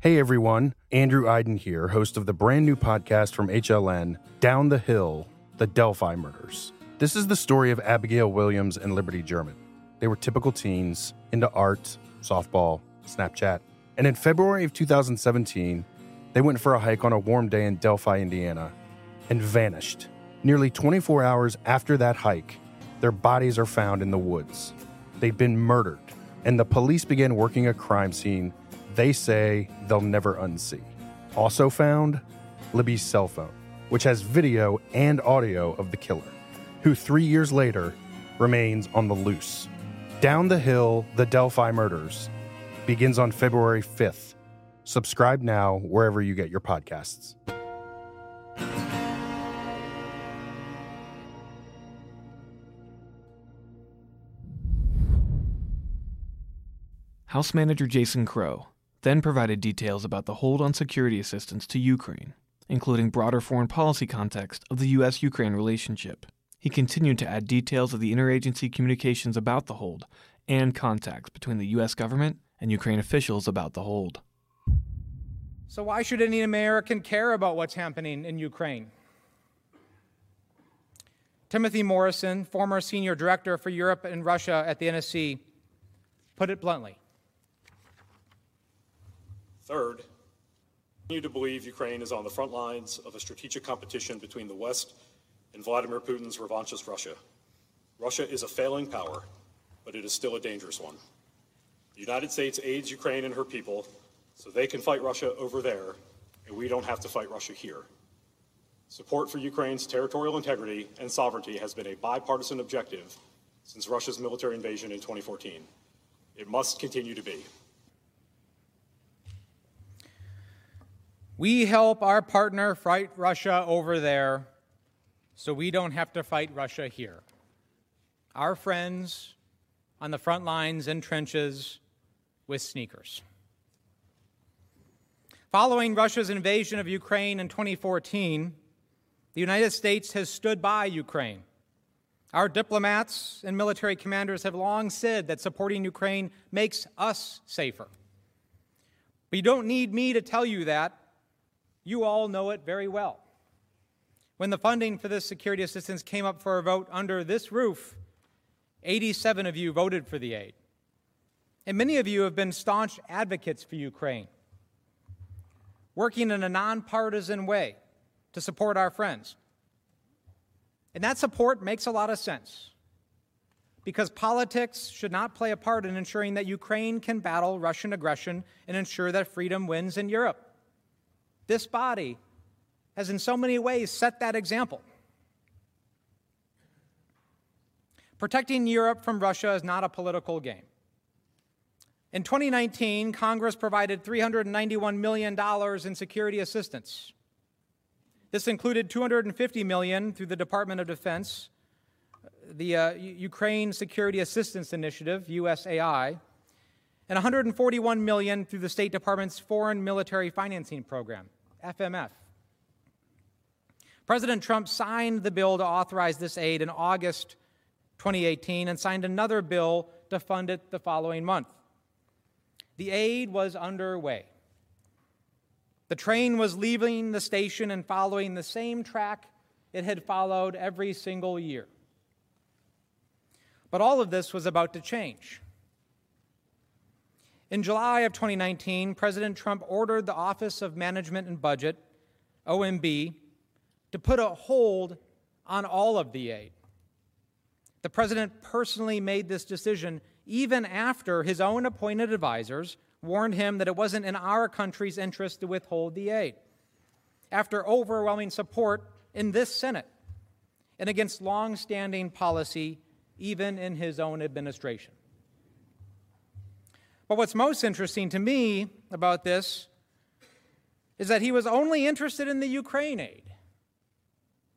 Hey everyone, Andrew Iden here, host of the brand new podcast from HLN, Down the Hill The Delphi Murders. This is the story of Abigail Williams and Liberty German. They were typical teens, into art, softball, Snapchat. And in February of 2017, they went for a hike on a warm day in Delphi, Indiana, and vanished. Nearly 24 hours after that hike, their bodies are found in the woods. They've been murdered, and the police began working a crime scene they say they'll never unsee. Also found, Libby's cell phone, which has video and audio of the killer, who three years later remains on the loose. Down the Hill, The Delphi Murders begins on February 5th. Subscribe now wherever you get your podcasts. House Manager Jason Crow then provided details about the hold on security assistance to Ukraine, including broader foreign policy context of the U.S. Ukraine relationship. He continued to add details of the interagency communications about the hold and contacts between the U.S. government and Ukraine officials about the hold. So, why should any American care about what's happening in Ukraine? Timothy Morrison, former senior director for Europe and Russia at the NSC, put it bluntly. Third, continue to believe Ukraine is on the front lines of a strategic competition between the West and Vladimir Putin's revanchist Russia. Russia is a failing power, but it is still a dangerous one. The United States aids Ukraine and her people so they can fight Russia over there, and we don't have to fight Russia here. Support for Ukraine's territorial integrity and sovereignty has been a bipartisan objective since Russia's military invasion in 2014. It must continue to be. We help our partner fight Russia over there so we don't have to fight Russia here. Our friends on the front lines and trenches with sneakers. Following Russia's invasion of Ukraine in 2014, the United States has stood by Ukraine. Our diplomats and military commanders have long said that supporting Ukraine makes us safer. But you don't need me to tell you that. You all know it very well. When the funding for this security assistance came up for a vote under this roof, 87 of you voted for the aid. And many of you have been staunch advocates for Ukraine, working in a nonpartisan way to support our friends. And that support makes a lot of sense because politics should not play a part in ensuring that Ukraine can battle Russian aggression and ensure that freedom wins in Europe. This body has in so many ways set that example. Protecting Europe from Russia is not a political game. In 2019, Congress provided $391 million in security assistance. This included 250 million through the Department of Defense, the uh, Ukraine Security Assistance Initiative, USAI, and 141 million through the State Department's Foreign Military Financing Program, FMF. President Trump signed the bill to authorize this aid in August 2018 and signed another bill to fund it the following month. The aid was underway. The train was leaving the station and following the same track it had followed every single year. But all of this was about to change. In July of 2019, President Trump ordered the Office of Management and Budget, OMB, to put a hold on all of the aid. The president personally made this decision even after his own appointed advisors warned him that it wasn't in our country's interest to withhold the aid. After overwhelming support in this Senate and against long standing policy, even in his own administration. But what's most interesting to me about this is that he was only interested in the Ukraine aid,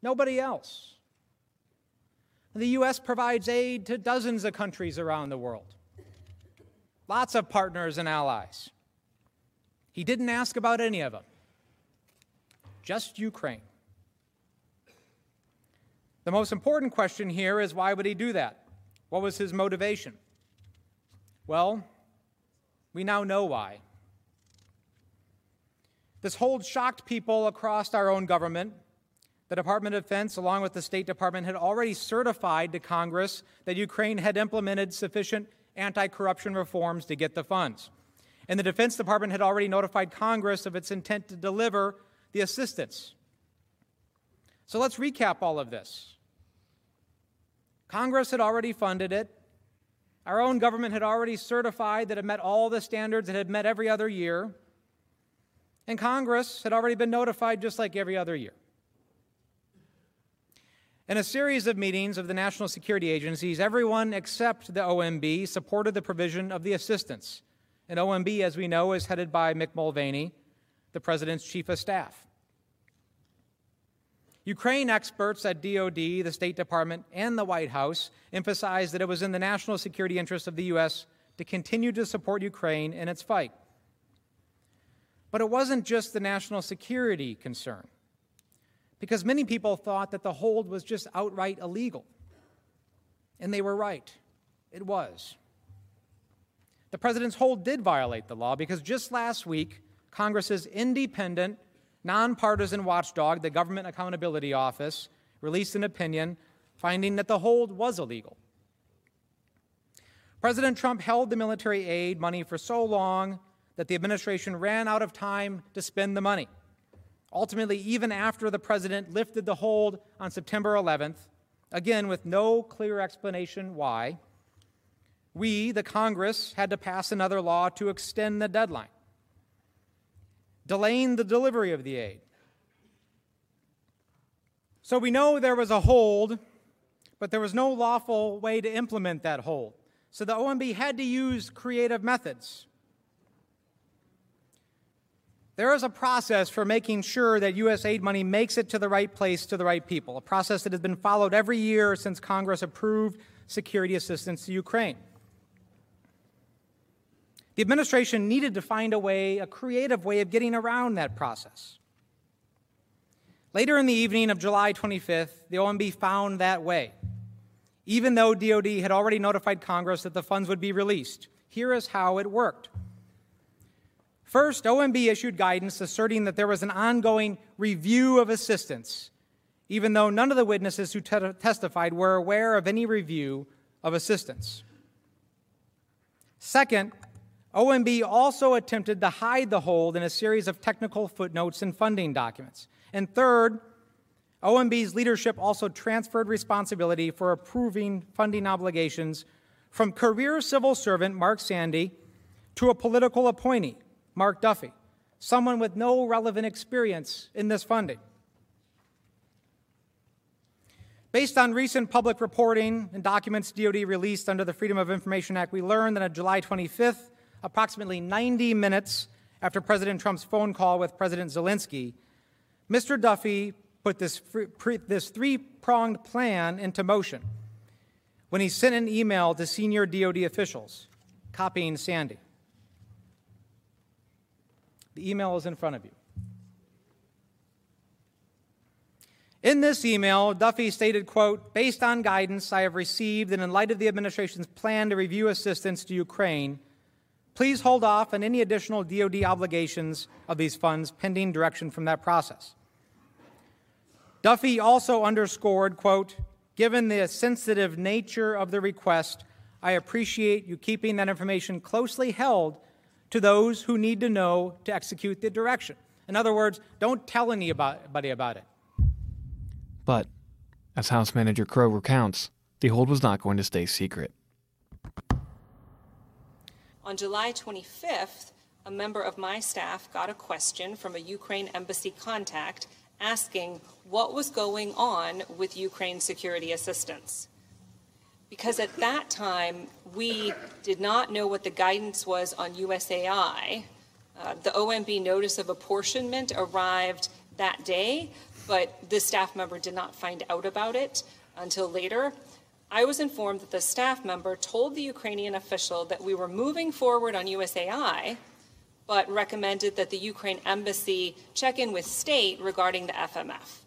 nobody else. The U.S. provides aid to dozens of countries around the world, lots of partners and allies. He didn't ask about any of them, just Ukraine. The most important question here is why would he do that? What was his motivation? Well, we now know why. This hold shocked people across our own government the Department of Defense, along with the State Department, had already certified to Congress that Ukraine had implemented sufficient anti corruption reforms to get the funds. And the Defense Department had already notified Congress of its intent to deliver the assistance. So let's recap all of this. Congress had already funded it. Our own government had already certified that it met all the standards it had met every other year. And Congress had already been notified just like every other year. In a series of meetings of the national security agencies, everyone except the OMB supported the provision of the assistance. And OMB, as we know, is headed by Mick Mulvaney, the president's chief of staff. Ukraine experts at DoD, the State Department, and the White House emphasized that it was in the national security interest of the U.S. to continue to support Ukraine in its fight. But it wasn't just the national security concern because many people thought that the hold was just outright illegal. And they were right. It was. The president's hold did violate the law because just last week, Congress's independent, nonpartisan watchdog, the Government Accountability Office, released an opinion finding that the hold was illegal. President Trump held the military aid money for so long that the administration ran out of time to spend the money. Ultimately, even after the president lifted the hold on September 11th, again with no clear explanation why, we, the Congress, had to pass another law to extend the deadline, delaying the delivery of the aid. So we know there was a hold, but there was no lawful way to implement that hold. So the OMB had to use creative methods. There is a process for making sure that U.S. aid money makes it to the right place to the right people, a process that has been followed every year since Congress approved security assistance to Ukraine. The administration needed to find a way, a creative way of getting around that process. Later in the evening of July 25th, the OMB found that way. Even though DoD had already notified Congress that the funds would be released, here is how it worked. First, OMB issued guidance asserting that there was an ongoing review of assistance, even though none of the witnesses who te- testified were aware of any review of assistance. Second, OMB also attempted to hide the hold in a series of technical footnotes and funding documents. And third, OMB's leadership also transferred responsibility for approving funding obligations from career civil servant Mark Sandy to a political appointee, Mark Duffy, someone with no relevant experience in this funding. Based on recent public reporting and documents DoD released under the Freedom of Information Act, we learned that on July 25th, approximately 90 minutes after President Trump's phone call with President Zelensky, Mr. Duffy put this, this three pronged plan into motion when he sent an email to senior DoD officials copying Sandy. The email is in front of you. In this email, Duffy stated, quote, based on guidance I have received and in light of the administration's plan to review assistance to Ukraine, please hold off on any additional DoD obligations of these funds pending direction from that process. Duffy also underscored, quote, given the sensitive nature of the request, I appreciate you keeping that information closely held to those who need to know to execute the direction. In other words, don't tell anybody about it. But, as House Manager Crow recounts, the hold was not going to stay secret. On July 25th, a member of my staff got a question from a Ukraine embassy contact asking what was going on with Ukraine security assistance. Because at that time, we did not know what the guidance was on USAI. Uh, the OMB notice of apportionment arrived that day, but the staff member did not find out about it until later. I was informed that the staff member told the Ukrainian official that we were moving forward on USAI, but recommended that the Ukraine embassy check in with state regarding the FMF.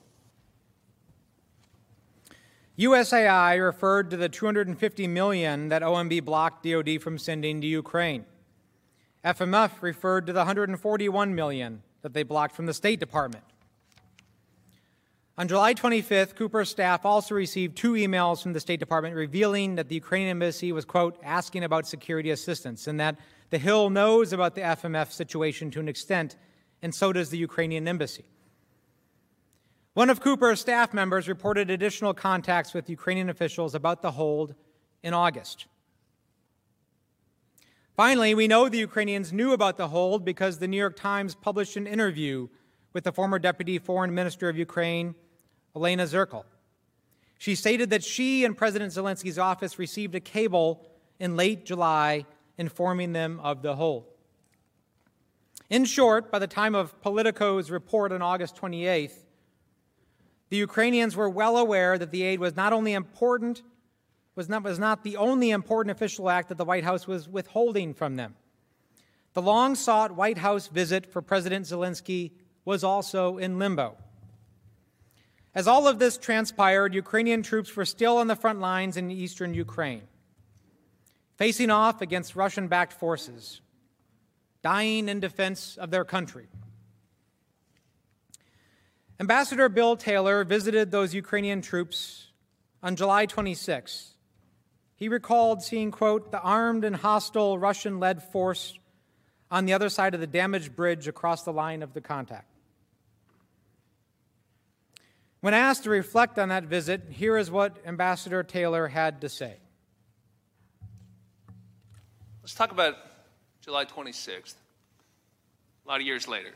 USAI referred to the 250 million that OMB blocked DoD from sending to Ukraine. FMF referred to the 141 million that they blocked from the State Department. On July 25th, Cooper's staff also received two emails from the State Department revealing that the Ukrainian embassy was, quote, asking about security assistance and that the Hill knows about the FMF situation to an extent, and so does the Ukrainian embassy. One of Cooper's staff members reported additional contacts with Ukrainian officials about the hold in August. Finally, we know the Ukrainians knew about the hold because the New York Times published an interview with the former Deputy Foreign Minister of Ukraine, Olena Zerkal. She stated that she and President Zelensky's office received a cable in late July informing them of the hold. In short, by the time of Politico's report on August 28th, the Ukrainians were well aware that the aid was not only important, was not, was not the only important official act that the White House was withholding from them. The long sought White House visit for President Zelensky was also in limbo. As all of this transpired, Ukrainian troops were still on the front lines in eastern Ukraine, facing off against Russian backed forces, dying in defense of their country. Ambassador Bill Taylor visited those Ukrainian troops on July 26. He recalled seeing, quote, the armed and hostile Russian led force on the other side of the damaged bridge across the line of the contact. When asked to reflect on that visit, here is what Ambassador Taylor had to say. Let's talk about July 26th, a lot of years later.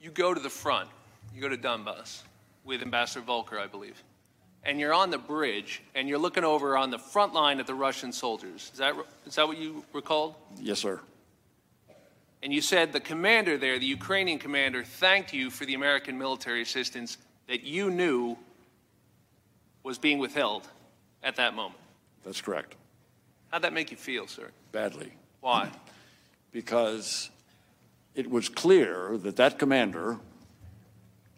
You go to the front, you go to Donbass with Ambassador Volker, I believe, and you're on the bridge and you're looking over on the front line at the Russian soldiers. Is that, is that what you recalled? Yes, sir and you said the commander there, the Ukrainian commander, thanked you for the American military assistance that you knew was being withheld at that moment. That's correct. How'd that make you feel, sir? Badly. Why? Because it was clear that that commander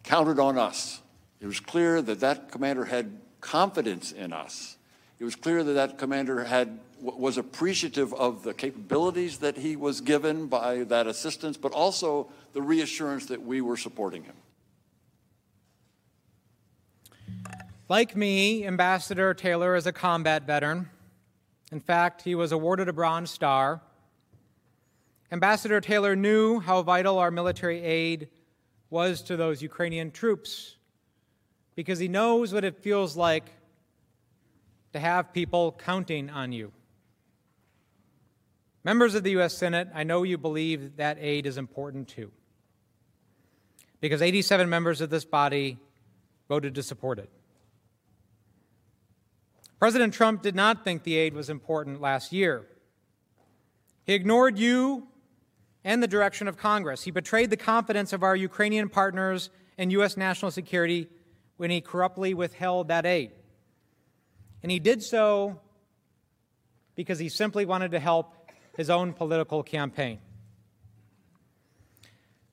counted on us. It was clear that that commander had confidence in us. It was clear that that commander had was appreciative of the capabilities that he was given by that assistance, but also the reassurance that we were supporting him. Like me, Ambassador Taylor is a combat veteran. In fact, he was awarded a Bronze Star. Ambassador Taylor knew how vital our military aid was to those Ukrainian troops because he knows what it feels like to have people counting on you. Members of the U.S. Senate, I know you believe that aid is important too, because 87 members of this body voted to support it. President Trump did not think the aid was important last year. He ignored you and the direction of Congress. He betrayed the confidence of our Ukrainian partners and U.S. national security when he corruptly withheld that aid. And he did so because he simply wanted to help his own political campaign.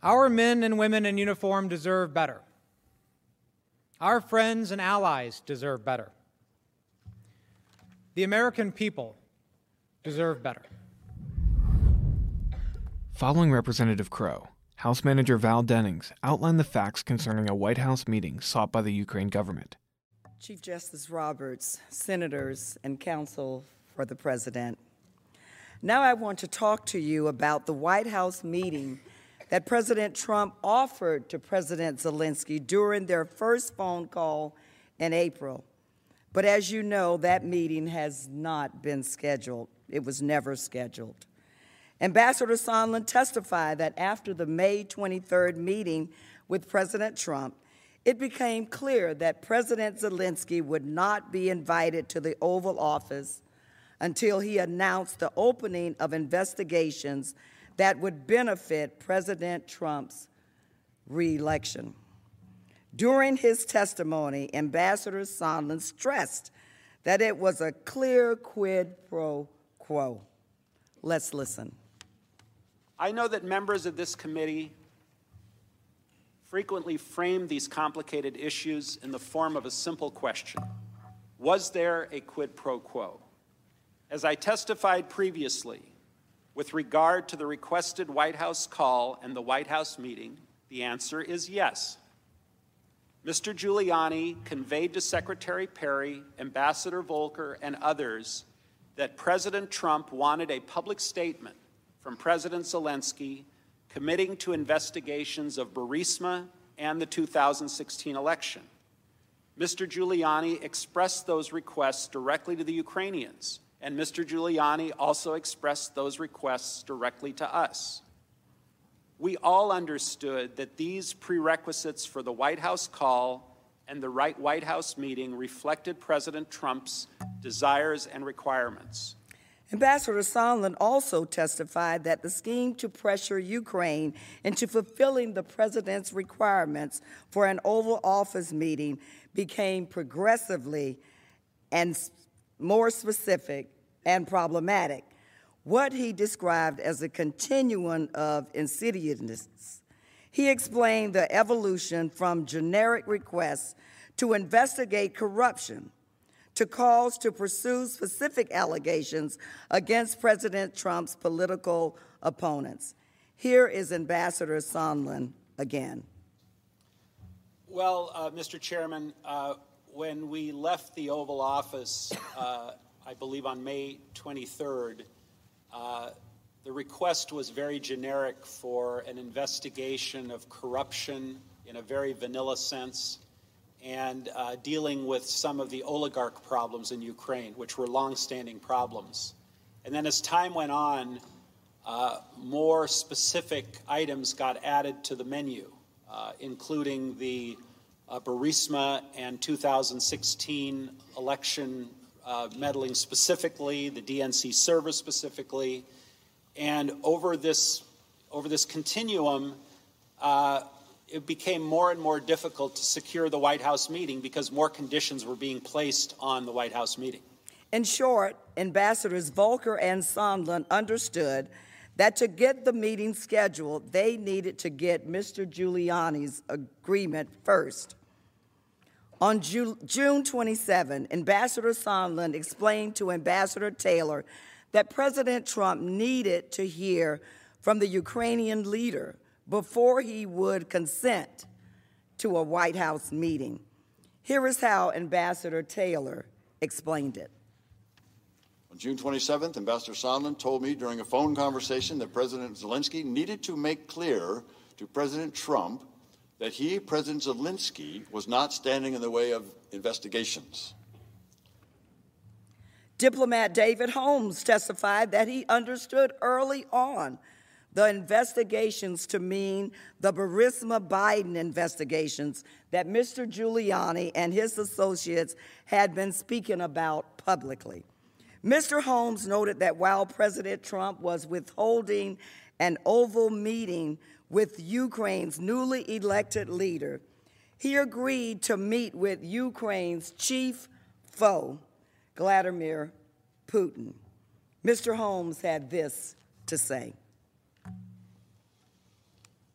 Our men and women in uniform deserve better. Our friends and allies deserve better. The American people deserve better. Following Representative Crow, House Manager Val Demings outlined the facts concerning a White House meeting sought by the Ukraine government. Chief Justice Roberts, senators, and counsel for the president. Now I want to talk to you about the White House meeting that President Trump offered to President Zelensky during their first phone call in April. But as you know, that meeting has not been scheduled. It was never scheduled. Ambassador Sondland testified that after the May 23rd meeting with President Trump, it became clear that President Zelensky would not be invited to the Oval Office until he announced the opening of investigations that would benefit President Trump's reelection. During his testimony, Ambassador Sondland stressed that it was a clear quid pro quo. Let's listen. I know that members of this committee frequently frame these complicated issues in the form of a simple question Was there a quid pro quo? As I testified previously, with regard to the requested White House call and the White House meeting, the answer is yes. Mr. Giuliani conveyed to Secretary Perry, Ambassador Volker, and others that President Trump wanted a public statement from President Zelensky committing to investigations of Burisma and the 2016 election. Mr. Giuliani expressed those requests directly to the Ukrainians, and Mr. Giuliani also expressed those requests directly to us. We all understood that these prerequisites for the White House call and the right White House meeting reflected President Trump's desires and requirements. Ambassador Sondland also testified that the scheme to pressure Ukraine into fulfilling the president's requirements for an Oval Office meeting became progressively and more specific and problematic. What he described as a continuum of insidiousness. He explained the evolution from generic requests to investigate corruption to calls to pursue specific allegations against President Trump's political opponents. Here is Ambassador Sondland again. Well, uh, Mr. Chairman, uh, when we left the Oval Office, uh, I believe on May 23rd, uh, the request was very generic for an investigation of corruption in a very vanilla sense and uh, dealing with some of the oligarch problems in Ukraine, which were longstanding problems. And then as time went on, uh, more specific items got added to the menu, uh, including the uh, Burisma and 2016 election uh, meddling specifically, the DNC server specifically. And over this, over this continuum, uh, it became more and more difficult to secure the White House meeting because more conditions were being placed on the White House meeting. In short, Ambassadors Volker and Sondland understood that to get the meeting scheduled, they needed to get Mr. Giuliani's agreement first. On Ju- June 27, Ambassador Sondland explained to Ambassador Taylor that President Trump needed to hear from the Ukrainian leader before he would consent to a White House meeting. Here is how Ambassador Taylor explained it. On June 27th, Ambassador Sondland told me during a phone conversation that President Zelensky needed to make clear to President Trump that he, President Zelensky, was not standing in the way of investigations. Diplomat David Holmes testified that he understood early on the investigations to mean the Burisma Biden investigations that Mr. Giuliani and his associates had been speaking about publicly. Mr. Holmes noted that while President Trump was withholding an Oval meeting with Ukraine's newly elected leader, he agreed to meet with Ukraine's chief foe, Vladimir Putin. Mr. Holmes had this to say.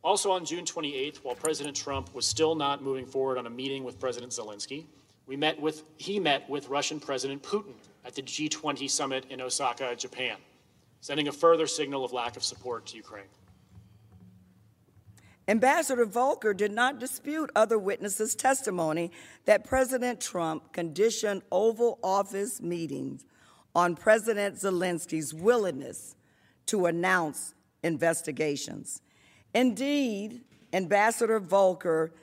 Also on June 28th, while President Trump was still not moving forward on a meeting with President Zelensky, we met with, he met with Russian President Putin at the G20 summit in Osaka, Japan, sending a further signal of lack of support to Ukraine. Ambassador Volker did not dispute other witnesses' testimony that President Trump conditioned Oval Office meetings on President Zelensky's willingness to announce investigations. Indeed, Ambassador Volker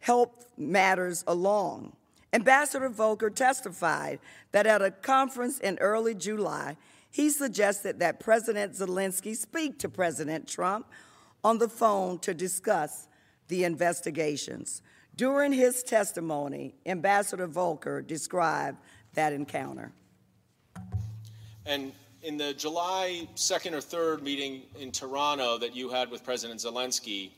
helped matters along. Ambassador Volker testified that at a conference in early July, he suggested that President Zelensky speak to President Trump on the phone to discuss the investigations. During his testimony, Ambassador Volker described that encounter. And in the July 2nd or 3rd meeting in Toronto that you had with President Zelensky,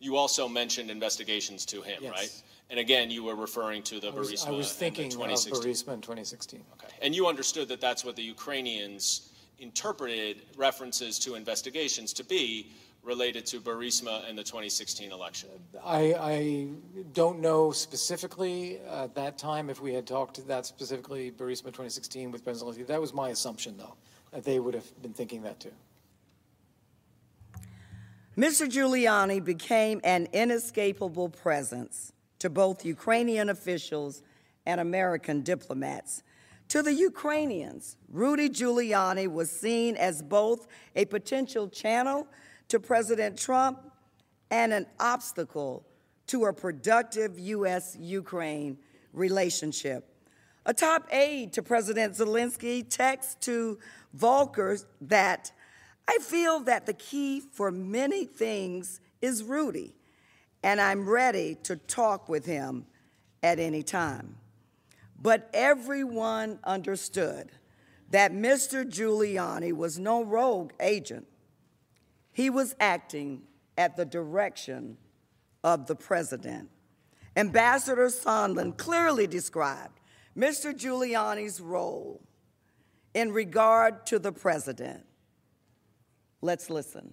you also mentioned investigations to him, Yes. right? And again, you were referring to the I was, Burisma I was and the thinking of 2016. Burisma in 2016. Okay. And you understood that that's what the Ukrainians interpreted references to investigations to be related to Burisma and the 2016 election. I, I don't know specifically at that time if we had talked to that specifically, Burisma 2016 with President Zelensky. That was my assumption, though, that they would have been thinking that too. Mr. Giuliani became an inescapable presence to both Ukrainian officials and American diplomats. To the Ukrainians, Rudy Giuliani was seen as both a potential channel to President Trump and an obstacle to a productive U.S. Ukraine relationship. A top aide to President Zelensky texts to Volker that I feel that the key for many things is Rudy, and I'm ready to talk with him at any time. But everyone understood that Mr. Giuliani was no rogue agent. He was acting at the direction of the president. Ambassador Sondland clearly described Mr. Giuliani's role in regard to the president. Let's listen.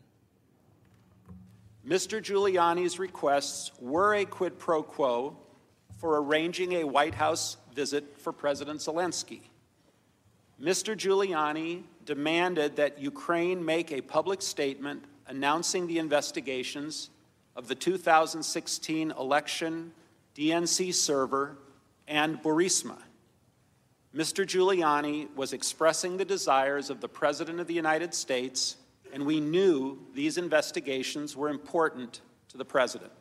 Mr. Giuliani's requests were a quid pro quo for arranging a White House visit for President Zelensky. Mr. Giuliani demanded that Ukraine make a public statement announcing the investigations of the 2016 election, DNC server, and Burisma. Mr. Giuliani was expressing the desires of the President of the United States, and we knew these investigations were important to the President.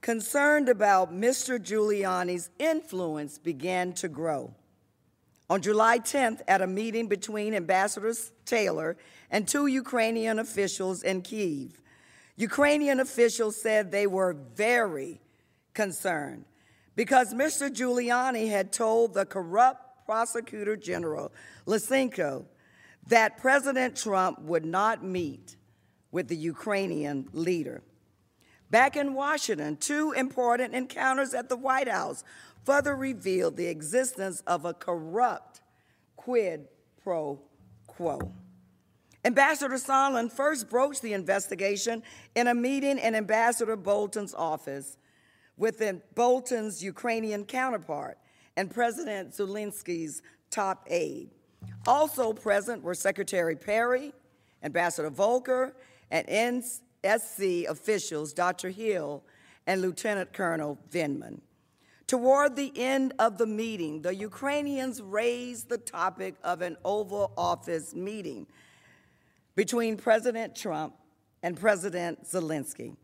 Concerned about Mr. Giuliani's influence began to grow. On July 10th, at a meeting between Ambassador Taylor and two Ukrainian officials in Kiev, Ukrainian officials said they were very concerned because Mr. Giuliani had told the corrupt prosecutor general Lutsenko that President Trump would not meet with the Ukrainian leader. Back in Washington, two important encounters at the White House further revealed the existence of a corrupt quid pro quo. Ambassador Sondland first broached the investigation in a meeting in Ambassador Bolton's office with Bolton's Ukrainian counterpart and President Zelensky's top aide. Also present were Secretary Perry, Ambassador Volker, and NSC officials Dr. Hill and Lieutenant Colonel Vindman. Toward the end of the meeting, the Ukrainians raised the topic of an Oval Office meeting between President Trump and President Zelensky.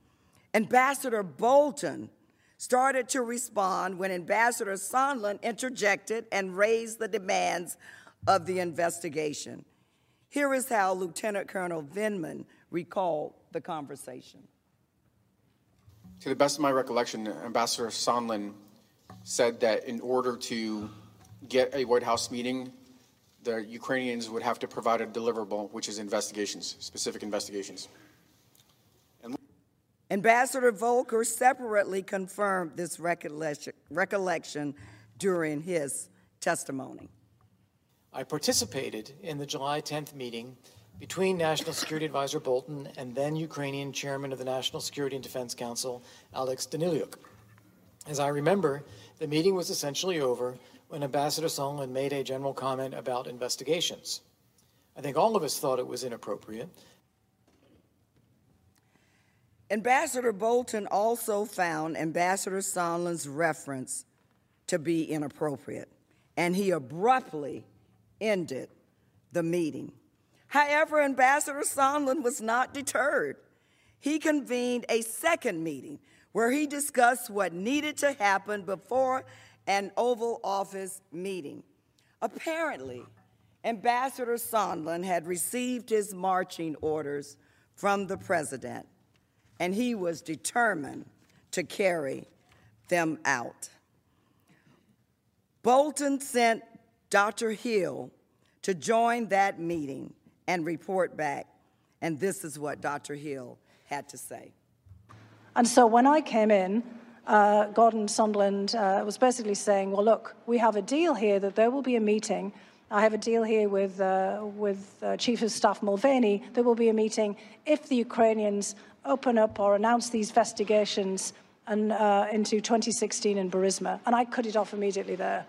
Ambassador Bolton started to respond when Ambassador Sondland interjected and raised the demands of the investigation. Here is how Lieutenant Colonel Vindman recalled the conversation. To the best of my recollection, Ambassador Sondland said that in order to get a White House meeting, the Ukrainians would have to provide a deliverable, which is investigations, specific investigations. Ambassador Volker separately confirmed this recollection during his testimony. I participated in the July 10th meeting between National Security Advisor Bolton and then Ukrainian Chairman of the National Security and Defense Council, Alex Danylyuk. As I remember, the meeting was essentially over when Ambassador Sondland made a general comment about investigations. I think all of us thought it was inappropriate. Ambassador Bolton also found Ambassador Sondland's reference to be inappropriate, and he abruptly ended the meeting. However, Ambassador Sondland was not deterred. He convened a second meeting where he discussed what needed to happen before an Oval Office meeting. Apparently, Ambassador Sondland had received his marching orders from the president, and he was determined to carry them out. Bolton sent Dr. Hill to join that meeting and report back, and this is what Dr. Hill had to say. And so when I came in, uh, Gordon Sondland uh, was basically saying, well, look, we have a deal here that there will be a meeting. I have a deal here with, uh, with uh, Chief of Staff Mulvaney. There will be a meeting if the Ukrainians open up or announce these investigations and, uh, into 2016 in Burisma. And I cut it off immediately there.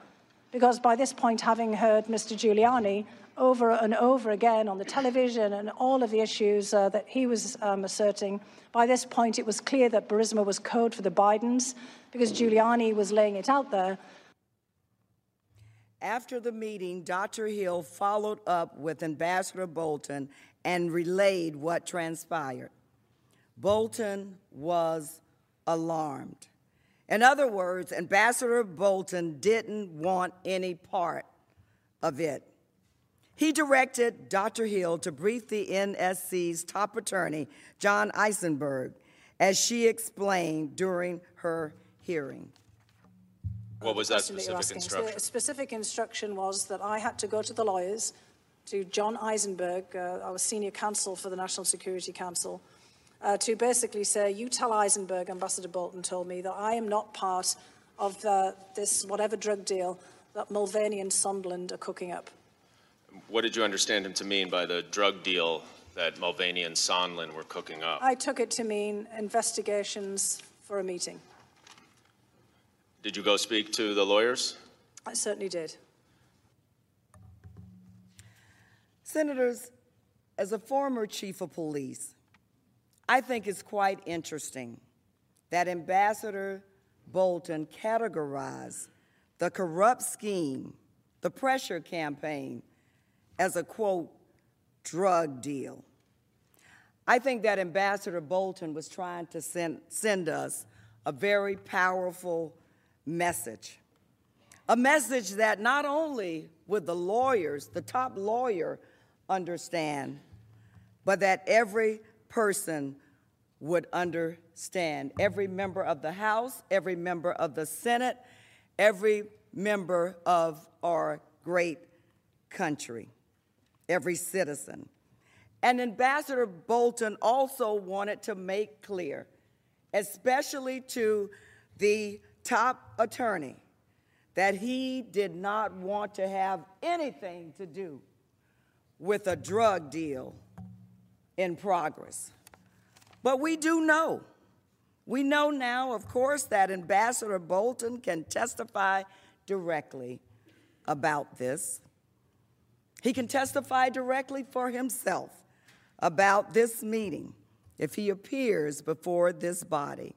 Because by this point, having heard Mr. Giuliani over and over again on the television and all of the issues uh, that he was um, asserting. By this point, it was clear that Burisma was code for the Bidens because Giuliani was laying it out there. After the meeting, Dr. Hill followed up with Ambassador Bolton and relayed what transpired. Bolton was alarmed. In other words, Ambassador Bolton didn't want any part of it. He directed Dr. Hill to brief the NSC's top attorney, John Eisenberg, as she explained during her hearing. What was that specific instruction? The specific instruction was that I had to go to the lawyers, to John Eisenberg, uh, our senior counsel for the National Security Council, uh, to basically say, you tell Eisenberg, Ambassador Bolton told me, that I am not part of uh, this whatever drug deal that Mulvaney and Sondland are cooking up. What did you understand him to mean by the drug deal that Mulvaney and Sondland were cooking up? I took it to mean investigations for a meeting. Did you go speak to the lawyers? I certainly did. Senators, as a former chief of police, I think it's quite interesting that Ambassador Bolton categorized the corrupt scheme, the pressure campaign, as a quote, drug deal. I think that Ambassador Bolton was trying to send, send us a very powerful message. A message that not only would the lawyers, the top lawyer, understand, but that every person would understand. Every member of the House, every member of the Senate, every member of our great country every citizen. And Ambassador Bolton also wanted to make clear, especially to the top attorney, that he did not want to have anything to do with a drug deal in progress. But we do know. We know now, of course, that Ambassador Bolton can testify directly about this. He can testify directly for himself about this meeting if he appears before this body,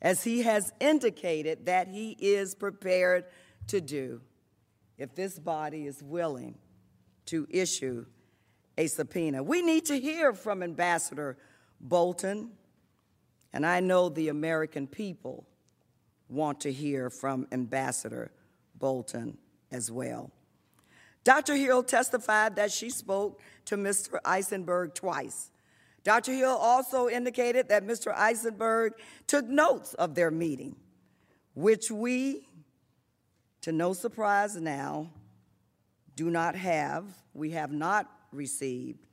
as he has indicated that he is prepared to do if this body is willing to issue a subpoena. We need to hear from Ambassador Bolton, and I know the American people want to hear from Ambassador Bolton as well. Dr. Hill testified that she spoke to Mr. Eisenberg twice. Dr. Hill also indicated that Mr. Eisenberg took notes of their meeting, which we to no surprise now, do not have, we have not received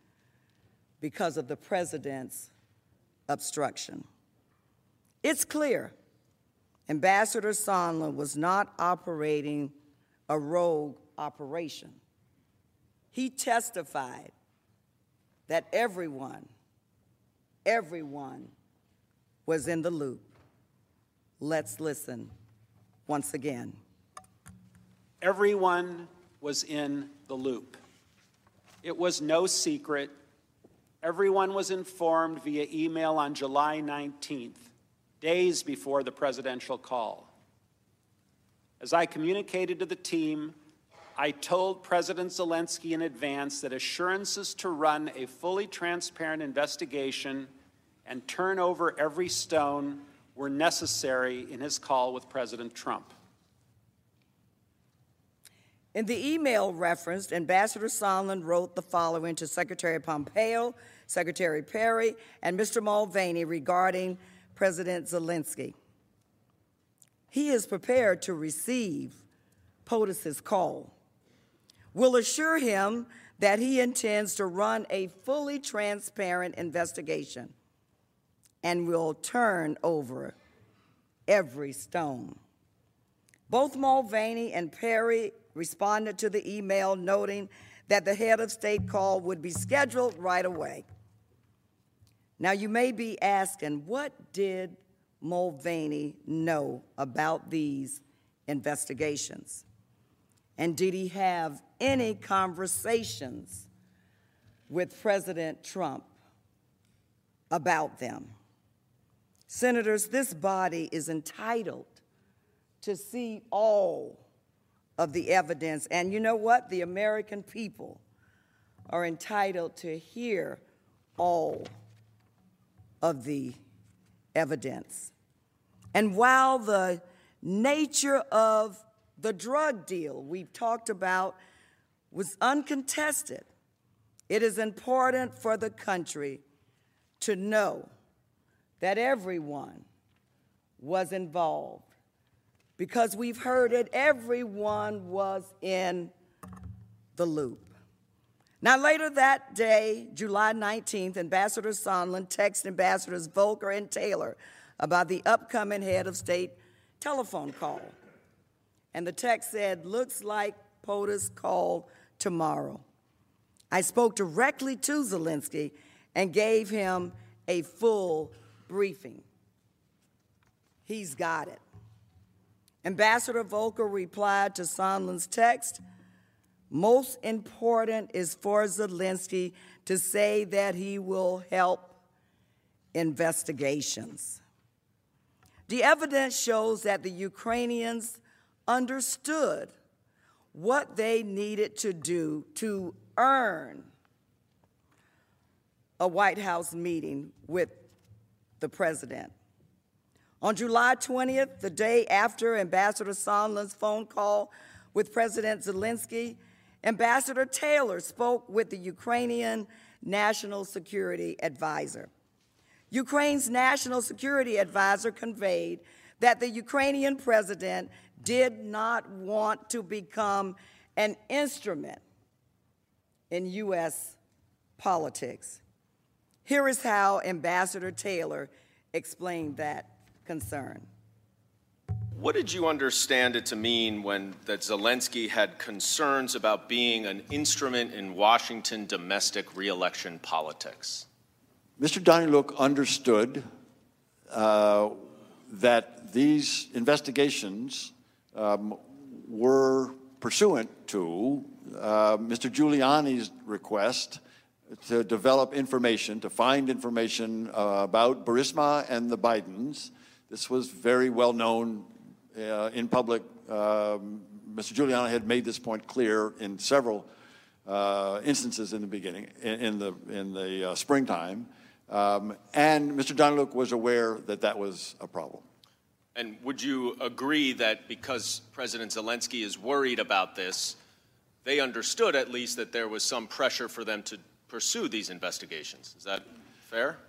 because of the president's obstruction. It's clear Ambassador Sondland was not operating a rogue operation. He testified that everyone, everyone was in the loop. Let's listen once again. Everyone was in the loop. It was no secret. Everyone was informed via email on July 19th, days before the presidential call. As I communicated to the team, I told President Zelensky in advance that assurances to run a fully transparent investigation and turn over every stone were necessary in his call with President Trump. In the email referenced, Ambassador Sondland wrote the following to Secretary Pompeo, Secretary Perry, and Mr. Mulvaney regarding President Zelensky. He is prepared to receive POTUS's call. We'll assure him that he intends to run a fully transparent investigation and will turn over every stone. Both Mulvaney and Perry responded to the email noting that the head of state call would be scheduled right away. Now, you may be asking, what did Mulvaney know about these investigations? And did he have any conversations with President Trump about them? Senators, this body is entitled to see all of the evidence. And you know what? The American people are entitled to hear all of the evidence. And while the nature of the drug deal we've talked about was uncontested, it is important for the country to know that everyone was involved. Because we've heard it, everyone was in the loop. Now, later that day, July 19th, Ambassador Sondland texted Ambassadors Volker and Taylor about the upcoming head of state telephone call. And the text said, Looks like POTUS call tomorrow. I spoke directly to Zelensky and gave him a full briefing. He's got it. Ambassador Volker replied to Sondland's text Most important is for Zelensky to say that he will help investigations. The evidence shows that the Ukrainians understood what they needed to do to earn a White House meeting with the president. On July 20th, the day after Ambassador Sondland's phone call with President Zelensky, Ambassador Taylor spoke with the Ukrainian National Security Advisor. Ukraine's National Security Advisor conveyed that the Ukrainian president did not want to become an instrument in U.S. politics. Here is how Ambassador Taylor explained that concern. What did you understand it to mean when that Zelensky had concerns about being an instrument in Washington domestic reelection politics? Mr. Danylyuk understood uh, that these investigations um, were pursuant to uh, Mr. Giuliani's request to develop information, to find information uh, about Burisma and the Bidens. This was very well known uh, in public. Um, Mr. Giuliani had made this point clear in several uh, instances in the beginning, in, in the, in the uh, springtime. Um, and Mr. Danylyuk was aware that that was a problem. And would you agree that because President Zelensky is worried about this, they understood at least that there was some pressure for them to pursue these investigations. Is that fair?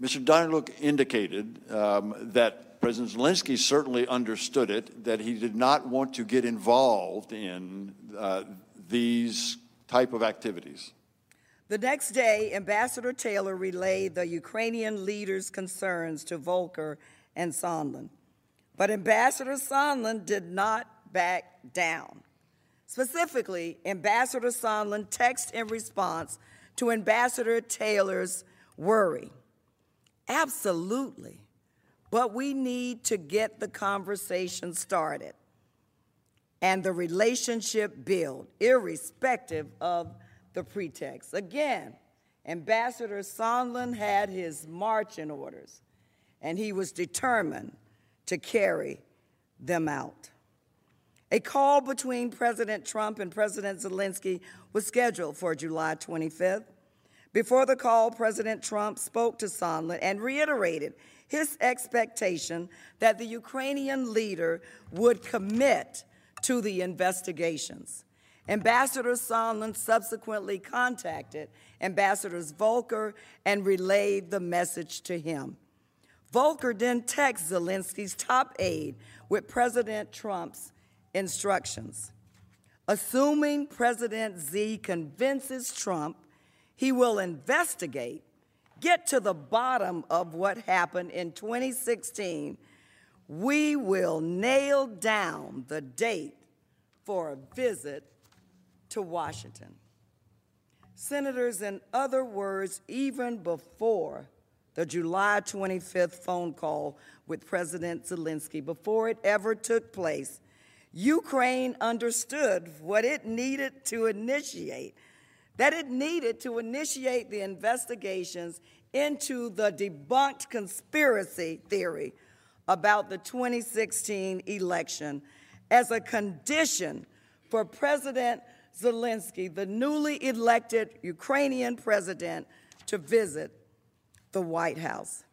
Mr. Danylyuk indicated um, that President Zelensky certainly understood it, that he did not want to get involved in uh, these type of activities. The next day, Ambassador Taylor relayed the Ukrainian leaders' concerns to Volker and Sondland. But Ambassador Sondland did not back down. Specifically, Ambassador Sondland texted in response to Ambassador Taylor's worry. Absolutely. But we need to get the conversation started and the relationship built, irrespective of the pretext. Again, Ambassador Sondland had his marching orders, and he was determined to carry them out. A call between President Trump and President Zelensky was scheduled for July 25th. Before the call, President Trump spoke to Sondland and reiterated his expectation that the Ukrainian leader would commit to the investigations. Ambassador Sondland subsequently contacted Ambassadors Volker and relayed the message to him. Volker then texted Zelensky's top aide with President Trump's instructions. Assuming President Z convinces Trump he will investigate, get to the bottom of what happened in 2016, we will nail down the date for a visit to Washington. Senators, in other words, even before the July 25th phone call with President Zelensky, before it ever took place, Ukraine understood what it needed to initiate, that it needed to initiate the investigations into the debunked conspiracy theory about the 2016 election as a condition for President Zelensky, the newly elected Ukrainian president, to visit the White House.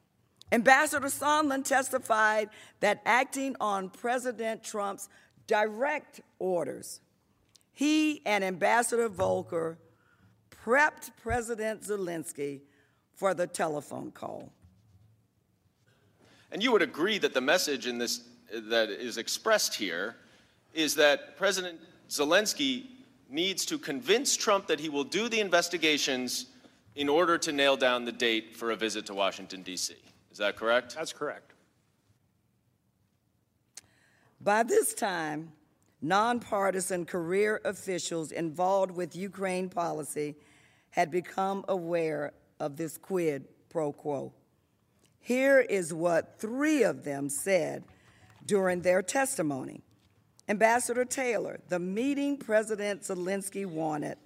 Ambassador Sondland testified that acting on President Trump's direct orders, he and Ambassador Volker prepped President Zelensky for the telephone call. And you would agree that the message in this that is expressed here is that President Zelensky needs to convince Trump that he will do the investigations in order to nail down the date for a visit to Washington, D.C. Is that correct? That's correct. By this time, nonpartisan career officials involved with Ukraine policy had become aware of this quid pro quo. Here is what three of them said during their testimony. Ambassador Taylor, the meeting President Zelensky wanted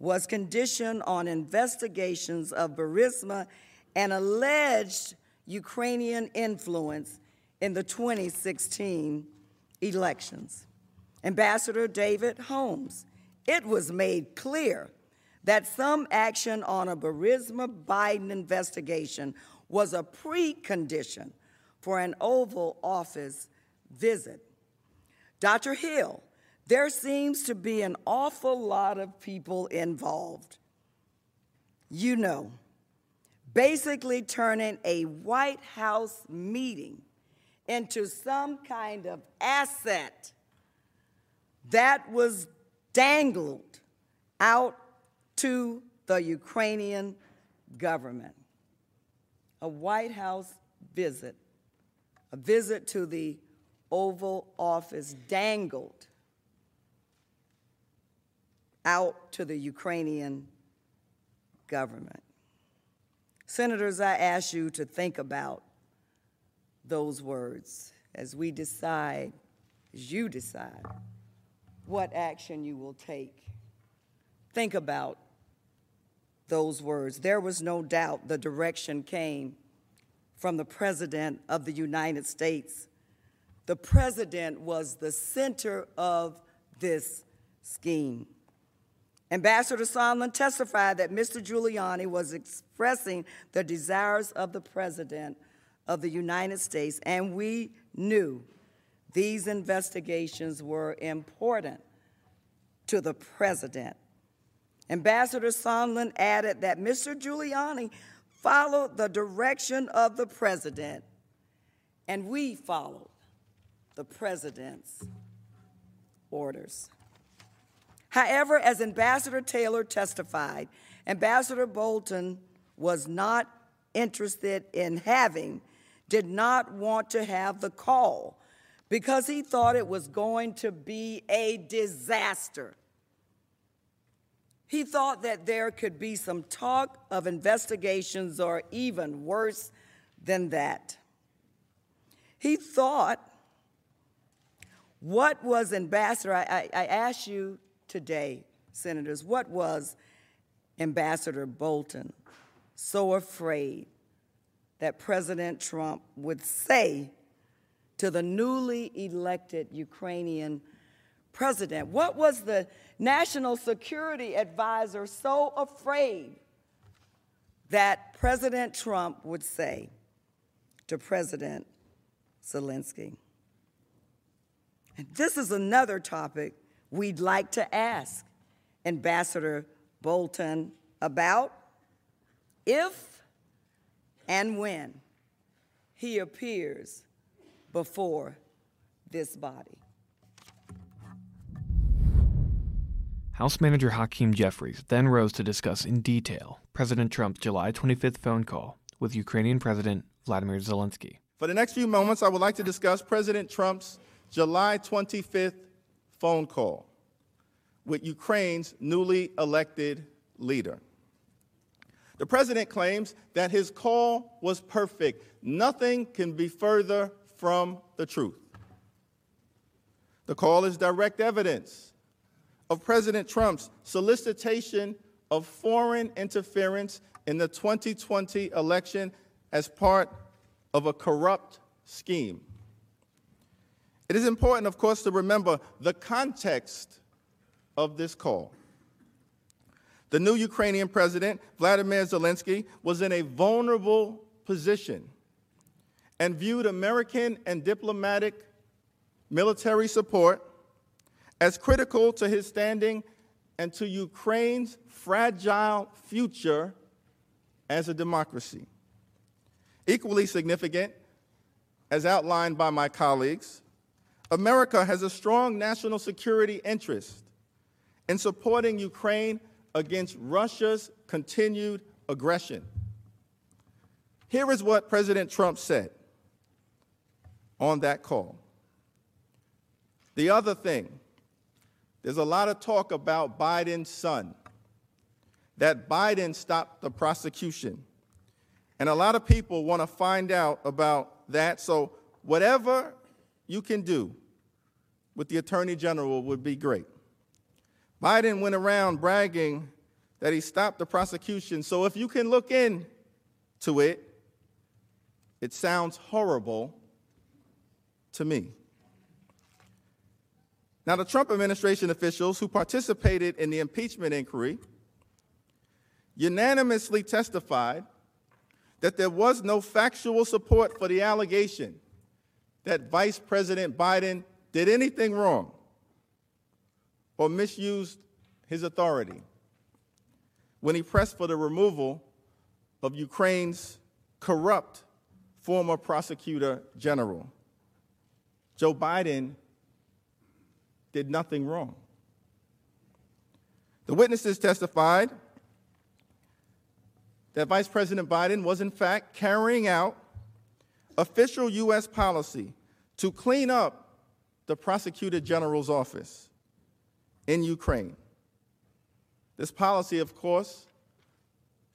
was conditioned on investigations of Burisma and alleged Ukrainian influence in the 2016 elections. Ambassador David Holmes, it was made clear that some action on a Burisma Biden investigation was a precondition for an Oval Office visit. Dr. Hill, there seems to be an awful lot of people involved. You know, basically turning a White House meeting into some kind of asset that was dangled out to the Ukrainian government. A White House visit, a visit to the Oval Office dangled out to the Ukrainian government. Senators, I ask you to think about those words as we decide, as you decide, what action you will take. Think about those words. There was no doubt the direction came from the President of the United States. The President was the center of this scheme. Ambassador Sondland testified that Mr. Giuliani was expressing the desires of the President of the United States, and we knew these investigations were important to the President. Ambassador Sondland added that Mr. Giuliani followed the direction of the President and we followed the president's orders. However, as Ambassador Taylor testified, Ambassador Bolton was not interested in having, did not want to have the call because he thought it was going to be a disaster. He thought that there could be some talk of investigations or even worse than that. He thought, what was Ambassador, I, I, I ask you today, senators, what was Ambassador Bolton so afraid that President Trump would say to the newly elected Ukrainian president? What was the national security advisor so afraid that President Trump would say to President Zelensky? And this is another topic we'd like to ask Ambassador Bolton about if and when he appears before this body. House Manager Hakeem Jeffries then rose to discuss in detail President Trump's July 25th phone call with Ukrainian President Vladimir Zelensky. For the next few moments, I would like to discuss President Trump's July 25th phone call with Ukraine's newly elected leader. The president claims that his call was perfect. Nothing can be further from the truth. The call is direct evidence of President Trump's solicitation of foreign interference in the 2020 election as part of a corrupt scheme. It is important, of course, to remember the context of this call. The new Ukrainian president, Vladimir Zelensky, was in a vulnerable position and viewed American and diplomatic military support as critical to his standing and to Ukraine's fragile future as a democracy. Equally significant, as outlined by my colleagues, America has a strong national security interest in supporting Ukraine against Russia's continued aggression. Here is what President Trump said on that call. The other thing, there's a lot of talk about Biden's son, that Biden stopped the prosecution. And a lot of people want to find out about that. So, whatever you can do with the Attorney General would be great. Biden went around bragging that he stopped the prosecution. So if you can look into it, it sounds horrible to me. Now, the Trump administration officials who participated in the impeachment inquiry unanimously testified that there was no factual support for the allegation that Vice President Biden did anything wrong or misused his authority when he pressed for the removal of Ukraine's corrupt former prosecutor general. Joe Biden did nothing wrong. The witnesses testified that Vice President Biden was, in fact, carrying out official U.S. policy to clean up the prosecutor general's office in Ukraine. This policy, of course,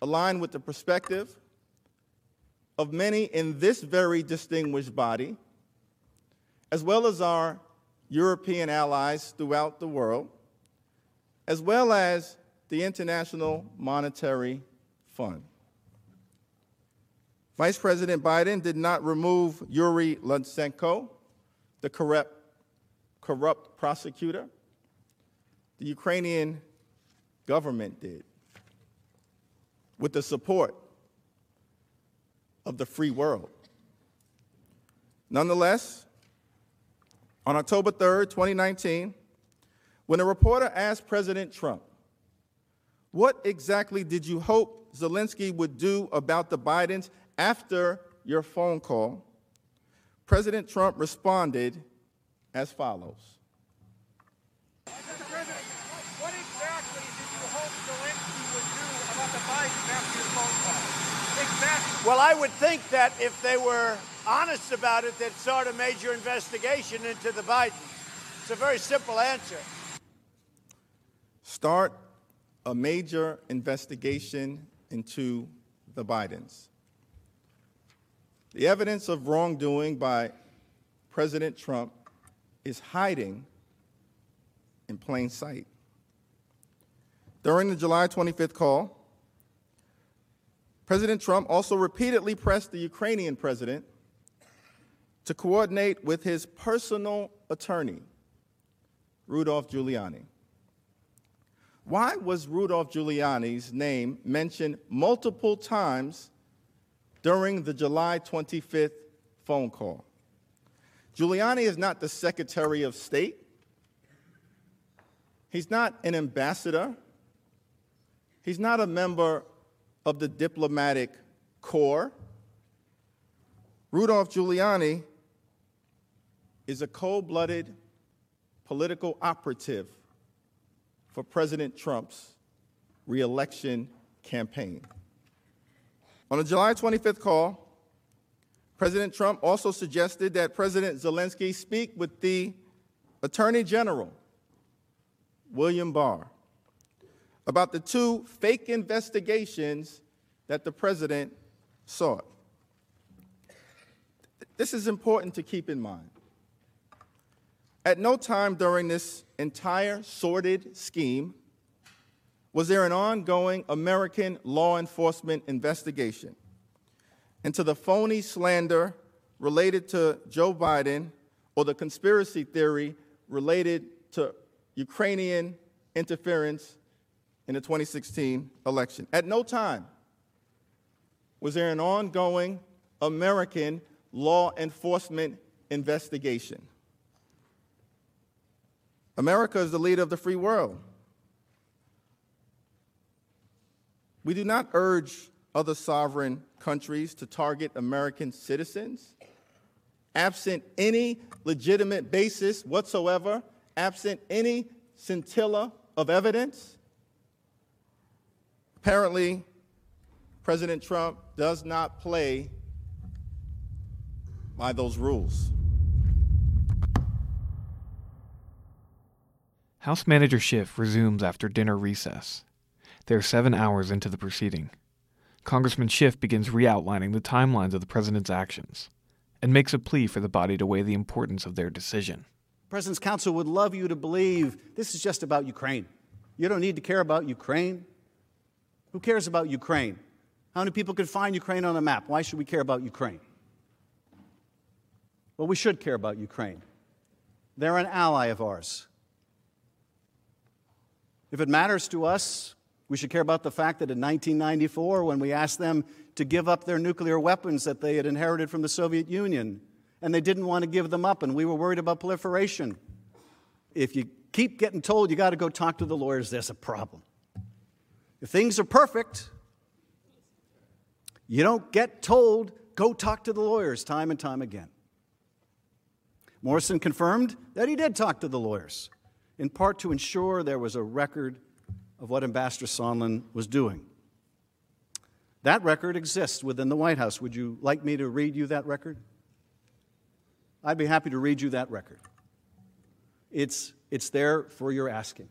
aligned with the perspective of many in this very distinguished body, as well as our European allies throughout the world, as well as the International Monetary Fund. Vice President Biden did not remove Yuri Lutsenko, the corrupt, corrupt prosecutor. The Ukrainian government did, with the support of the free world. Nonetheless, on October 3rd, 2019, when a reporter asked President Trump, What exactly did you hope Zelensky would do about the Bidens after your phone call? President Trump responded as follows. Mr. President, what exactly did you hope Zelensky would do about the Bidens after your phone call? Exactly. Well, I would think that if they were honest about it, they'd start a major investigation into the Bidens. It's a very simple answer. Start a major investigation into the Bidens. The evidence of wrongdoing by President Trump is hiding in plain sight. During the July 25th call, President Trump also repeatedly pressed the Ukrainian president to coordinate with his personal attorney, Rudolph Giuliani. Why was Rudolph Giuliani's name mentioned multiple times during the July 25th phone call? Giuliani is not the Secretary of State. He's not an ambassador. He's not a member of the diplomatic corps. Rudolph Giuliani is a cold blooded political operative for President Trump's reelection campaign. On a July 25th call, President Trump also suggested that President Zelensky speak with the Attorney General, William Barr, about the two fake investigations that the president sought. This is important to keep in mind. At no time during this entire sordid scheme was there an ongoing American law enforcement investigation into the phony slander related to Joe Biden or the conspiracy theory related to Ukrainian interference in the 2016 election. At no time was there an ongoing American law enforcement investigation. America is the leader of the free world. We do not urge other sovereign countries to target American citizens, absent any legitimate basis whatsoever, absent any scintilla of evidence. Apparently, President Trump does not play by those rules. House Manager Schiff resumes after dinner recess. They are seven hours into the proceeding. Congressman Schiff begins re outlining the timelines of the president's actions and makes a plea for the body to weigh the importance of their decision. President's counsel would love you to believe this is just about Ukraine. You don't need to care about Ukraine. Who cares about Ukraine? How many people could find Ukraine on a map? Why should we care about Ukraine? Well, we should care about Ukraine. They're an ally of ours. If it matters to us, we should care about the fact that in 1994, when we asked them to give up their nuclear weapons that they had inherited from the Soviet Union, and they didn't want to give them up, and we were worried about proliferation. If you keep getting told you got to go talk to the lawyers, there's a problem. If things are perfect, you don't get told, go talk to the lawyers time and time again. Morrison confirmed that he did talk to the lawyers in part to ensure there was a record of what Ambassador Sondland was doing. That record exists within the White House. Would you like me to read you that record? I'd be happy to read you that record. It's, it's there for your asking.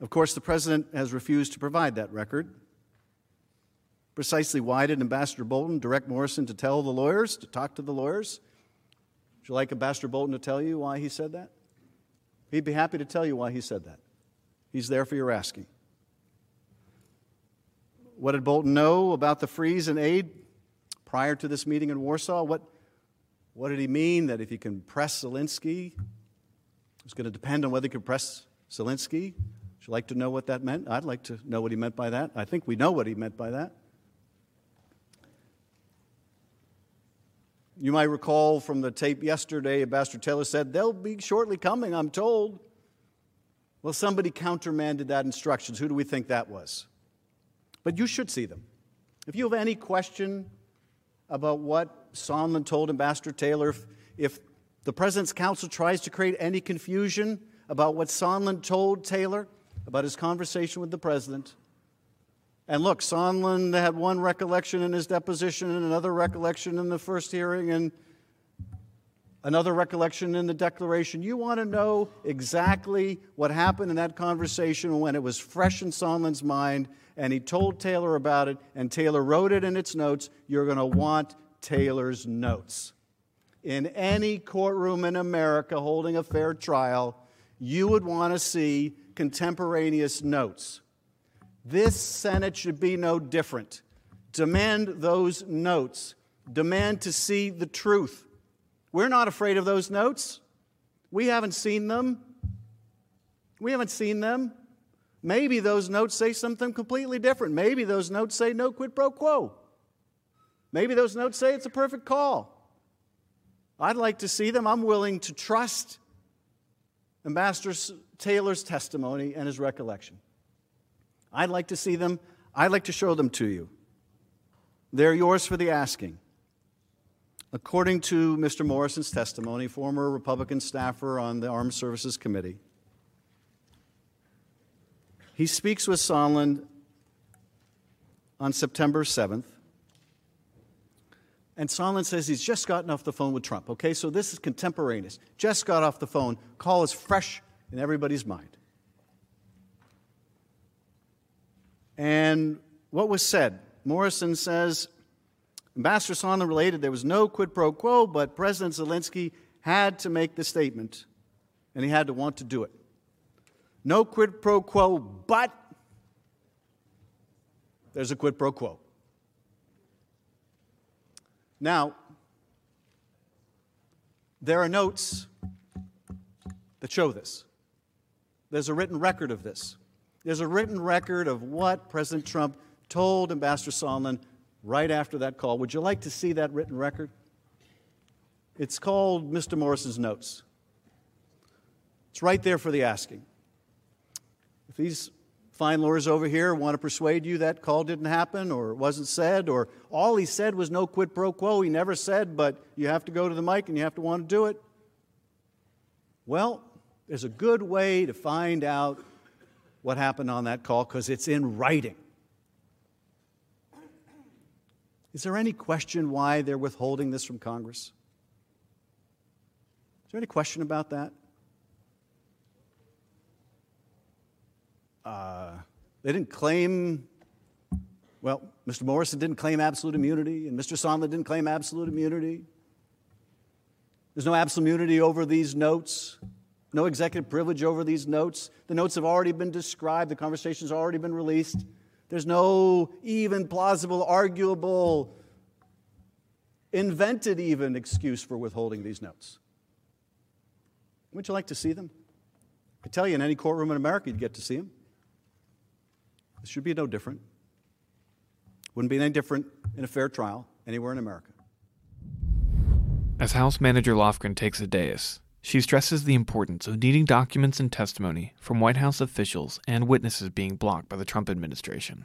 Of course, the President has refused to provide that record. Precisely why did Ambassador Bolton direct Morrison to tell the lawyers, to talk to the lawyers? Would you like Ambassador Bolton to tell you why he said that? He'd be happy to tell you why he said that. He's there for your asking. What did Bolton know about the freeze and aid prior to this meeting in Warsaw? What, what did he mean that if he can press Zelensky, it's going to depend on whether he can press Zelensky? You like to know what that meant? I'd like to know what he meant by that. I think we know what he meant by that. You might recall from the tape yesterday, Ambassador Taylor said, They'll be shortly coming, I'm told. Well, somebody countermanded that instructions. Who do we think that was? But you should see them. If you have any question about what Sondland told Ambassador Taylor. If, if the President's counsel tries to create any confusion about what Sondland told Taylor about his conversation with the President, and look, Sondland had one recollection in his deposition and another recollection in the first hearing and another recollection in the declaration. You want to know exactly what happened in that conversation when it was fresh in Sondland's mind and he told Taylor about it and Taylor wrote it in its notes. You're going to want Taylor's notes. In any courtroom in America holding a fair trial, you would want to see contemporaneous notes. This Senate should be no different. Demand those notes. Demand to see the truth. We're not afraid of those notes. We haven't seen them. We haven't seen them. Maybe those notes say something completely different. Maybe those notes say no quid pro quo. Maybe those notes say it's a perfect call. I'd like to see them. I'm willing to trust Ambassador Taylor's testimony and his recollection. I'd like to see them. I'd like to show them to you. They're yours for the asking. According to Mr. Morrison's testimony, former Republican staffer on the Armed Services Committee, he speaks with Sondland on September 7th. And Sondland says he's just gotten off the phone with Trump. Okay, so this is contemporaneous. Just got off the phone. Call is fresh in everybody's mind. And what was said? Morrison says Ambassador Sondland related there was no quid pro quo, but President Zelensky had to make the statement, and he had to want to do it. No quid pro quo, but there's a quid pro quo. Now, there are notes that show this. There's a written record of this. There's a written record of what President Trump told Ambassador Sondland right after that call. Would you like to see that written record? It's called Mr. Morrison's Notes. It's right there for the asking. If these fine lawyers over here want to persuade you that call didn't happen or it wasn't said or all he said was no quid pro quo, he never said, but you have to go to the mic and you have to want to do it. Well, there's a good way to find out what happened on that call because it's in writing. Is there any question why they're withholding this from Congress? Is there any question about that? Uh, they didn't claim, well, Mr. Morrison didn't claim absolute immunity, and Mr. Sondland didn't claim absolute immunity. There's no absolute immunity over these notes, no executive privilege over these notes. The notes have already been described, the conversation's already been released. There's no even plausible, arguable, invented even excuse for withholding these notes. Wouldn't you like to see them? I could tell you in any courtroom in America you'd get to see them. This should be no different. Wouldn't be any different in a fair trial anywhere in America. As House Manager Lofgren takes the dais, she stresses the importance of needing documents and testimony from White House officials and witnesses being blocked by the Trump administration.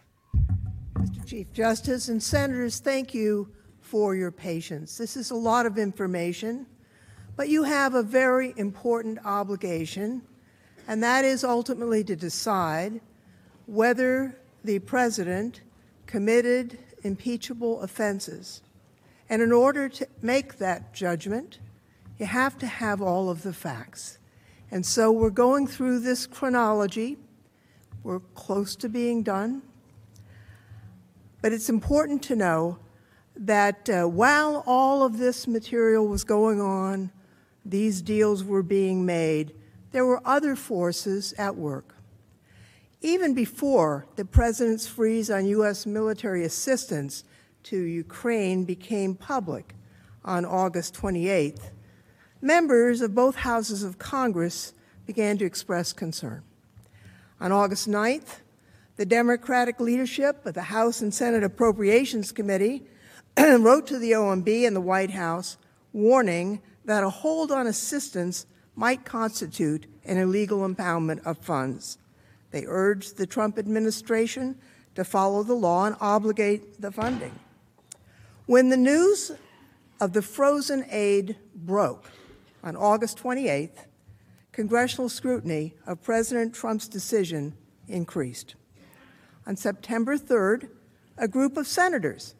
Mr. Chief Justice and Senators, thank you for your patience. This is a lot of information, but you have a very important obligation, and that is ultimately to decide whether the President committed impeachable offenses. And in order to make that judgment, you have to have all of the facts. And so we're going through this chronology. We're close to being done. But it's important to know that uh, while all of this material was going on, these deals were being made, there were other forces at work. Even before the President's freeze on U.S. military assistance to Ukraine became public on August 28th, members of both houses of Congress began to express concern. On August 9th, the Democratic leadership of the House and Senate Appropriations Committee wrote to the OMB and the White House warning that a hold on assistance might constitute an illegal impoundment of funds. They urged the Trump administration to follow the law and obligate the funding. When the news of the frozen aid broke on August 28th, congressional scrutiny of President Trump's decision increased. On September 3rd, a group of senators,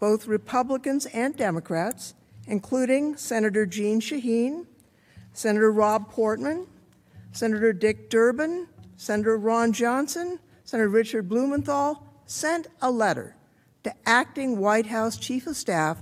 both Republicans and Democrats, including Senator Jeanne Shaheen, Senator Rob Portman, Senator Dick Durbin, Senator Ron Johnson, Senator Richard Blumenthal, sent a letter to acting White House Chief of Staff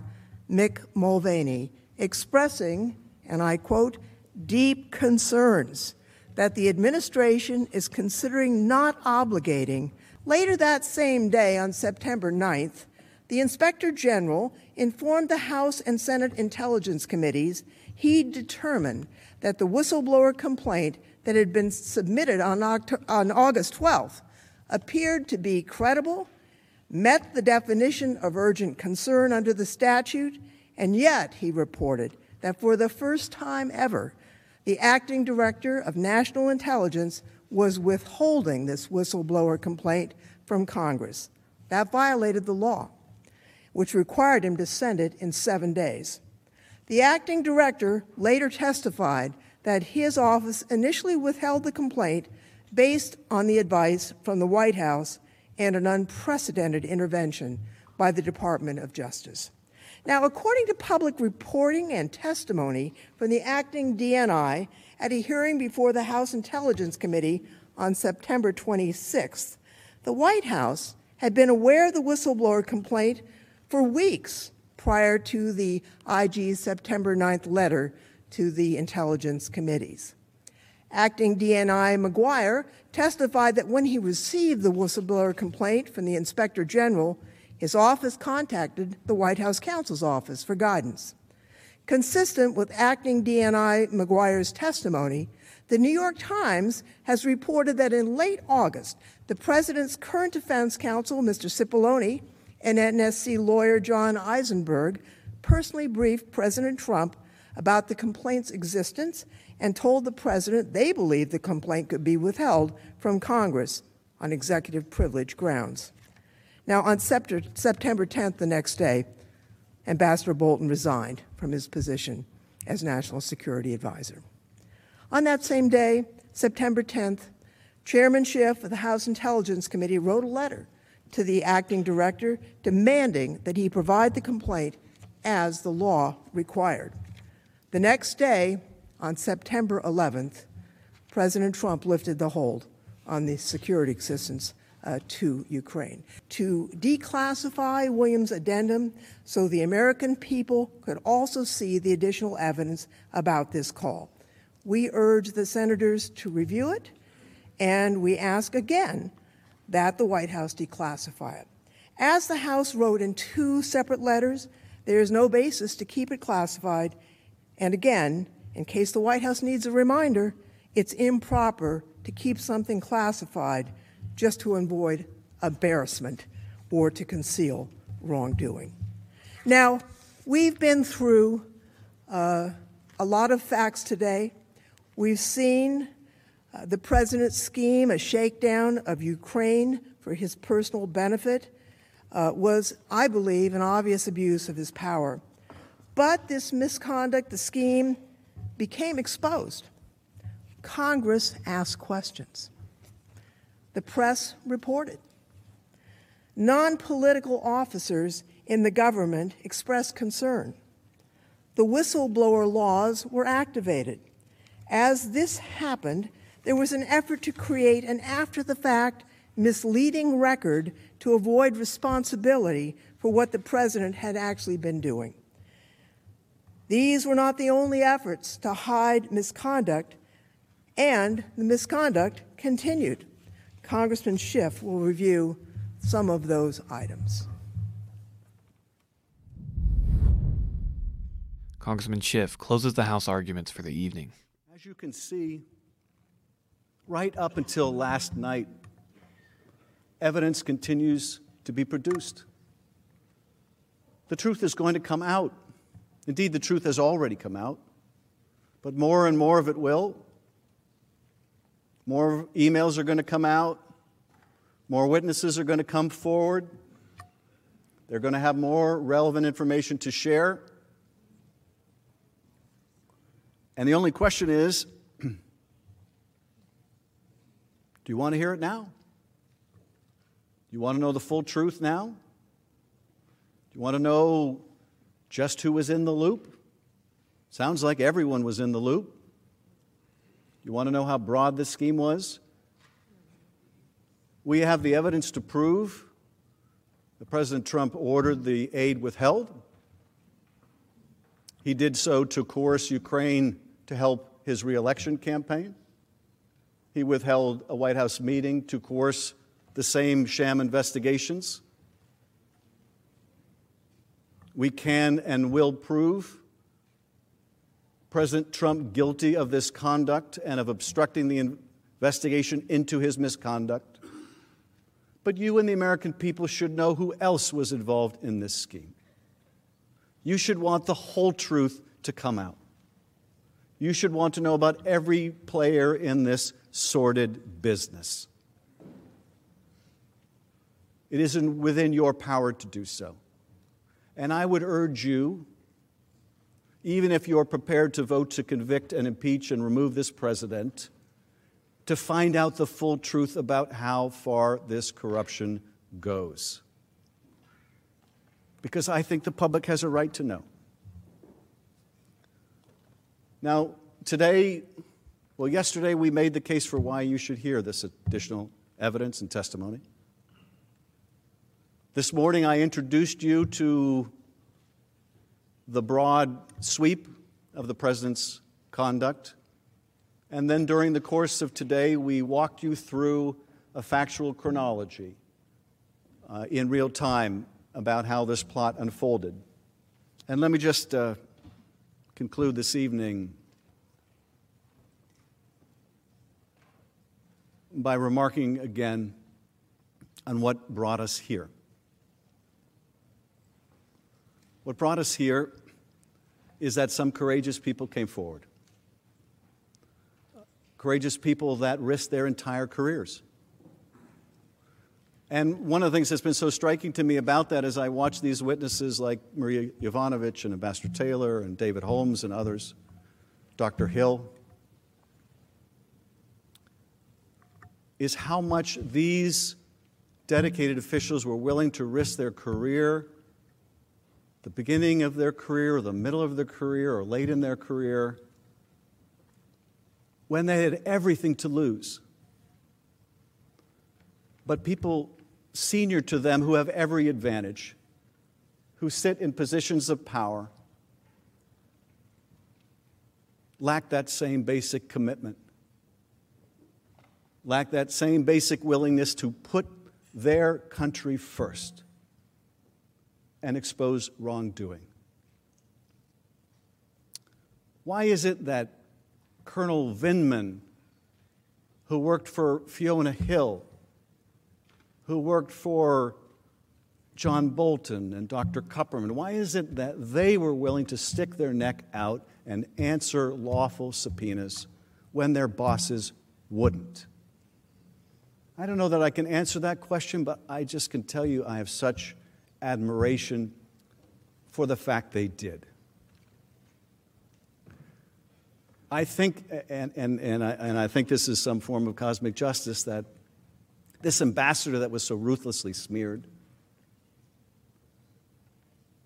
Mick Mulvaney expressing, and I quote, deep concerns that the administration is considering not obligating. Later that same day, on September 9th, the Inspector General informed the House and Senate Intelligence Committees he'd determined that the whistleblower complaint that had been submitted on, October, on August 12th appeared to be credible, met the definition of urgent concern under the statute, and yet, he reported, that for the first time ever, the acting director of national intelligence was withholding this whistleblower complaint from Congress. That violated the law, which required him to send it in seven days. The acting director later testified that his office initially withheld the complaint based on the advice from the White House and an unprecedented intervention by the Department of Justice. Now, according to public reporting and testimony from the acting DNI at a hearing before the House Intelligence Committee on September 26th, the White House had been aware of the whistleblower complaint for weeks prior to the IG's September 9th letter to the intelligence committees. Acting DNI Maguire testified that when he received the whistleblower complaint from the Inspector General, his office contacted the White House counsel's office for guidance. Consistent with acting DNI Maguire's testimony, the New York Times has reported that in late August, the president's current defense counsel, Mr. Cipollone, and NSC lawyer John Eisenberg personally briefed President Trump about the complaint's existence and told the president they believed the complaint could be withheld from Congress on executive privilege grounds. Now, on September 10th, the next day, Ambassador Bolton resigned from his position as National Security Advisor. On that same day, September 10th, Chairman Schiff of the House Intelligence Committee wrote a letter to the acting director demanding that he provide the complaint as the law required. The next day, on September 11th, President Trump lifted the hold on the security assistance uh, to Ukraine, to declassify Williams' addendum so the American people could also see the additional evidence about this call. We urge the senators to review it, and we ask again that the White House declassify it. As the House wrote in two separate letters, there is no basis to keep it classified, and again, in case the White House needs a reminder, it's improper to keep something classified just to avoid embarrassment or to conceal wrongdoing. Now, we've been through uh, a lot of facts today. We've seen uh, the president's scheme, a shakedown of Ukraine for his personal benefit, uh, was, I believe, an obvious abuse of his power. But this misconduct, the scheme, became exposed. Congress asked questions. The press reported. Non political officers in the government expressed concern. The whistleblower laws were activated. As this happened, there was an effort to create an after the fact misleading record to avoid responsibility for what the president had actually been doing. These were not the only efforts to hide misconduct, and the misconduct continued. Congressman Schiff will review some of those items. Congressman Schiff closes the House arguments for the evening. As you can see, right up until last night, evidence continues to be produced. The truth is going to come out. Indeed, the truth has already come out, but more and more of it will. More emails are going to come out, more witnesses are going to come forward. They're going to have more relevant information to share. And the only question is do you want to hear it now? Do you want to know the full truth now? Do you want to know just who was in the loop? Sounds like everyone was in the loop. You want to know how broad this scheme was? We have the evidence to prove that President Trump ordered the aid withheld. He did so to coerce Ukraine to help his reelection campaign. He withheld a White House meeting to coerce the same sham investigations. We can and will prove President Trump guilty of this conduct and of obstructing the investigation into his misconduct. But you and the American people should know who else was involved in this scheme. You should want the whole truth to come out. You should want to know about every player in this sordid business. It isn't within your power to do so. And I would urge you, even if you're prepared to vote to convict and impeach and remove this president, to find out the full truth about how far this corruption goes. Because I think the public has a right to know. Now, today, well, yesterday we made the case for why you should hear this additional evidence and testimony. This morning I introduced you to the broad sweep of the president's conduct. And then during the course of today, we walked you through a factual chronology uh, in real time about how this plot unfolded. And let me just uh, conclude this evening by remarking again on what brought us here. What brought us here is that some courageous people came forward. Courageous people that risked their entire careers. And one of the things that's been so striking to me about that as I watch these witnesses like Maria Yovanovitch and Ambassador Taylor and David Holmes and others, Dr. Hill, is how much these dedicated officials were willing to risk their career, the beginning of their career, or the middle of their career, or late in their career, when they had everything to lose. But people senior to them who have every advantage, who sit in positions of power, lack that same basic commitment, lack that same basic willingness to put their country first and expose wrongdoing. Why is it that Colonel Vindman, who worked for Fiona Hill, who worked for John Bolton and Dr. Kupperman, why is it that they were willing to stick their neck out and answer lawful subpoenas when their bosses wouldn't? I don't know that I can answer that question, but I just can tell you I have such admiration for the fact they did. I think, and, and, and, I, and I think this is some form of cosmic justice, that this ambassador that was so ruthlessly smeared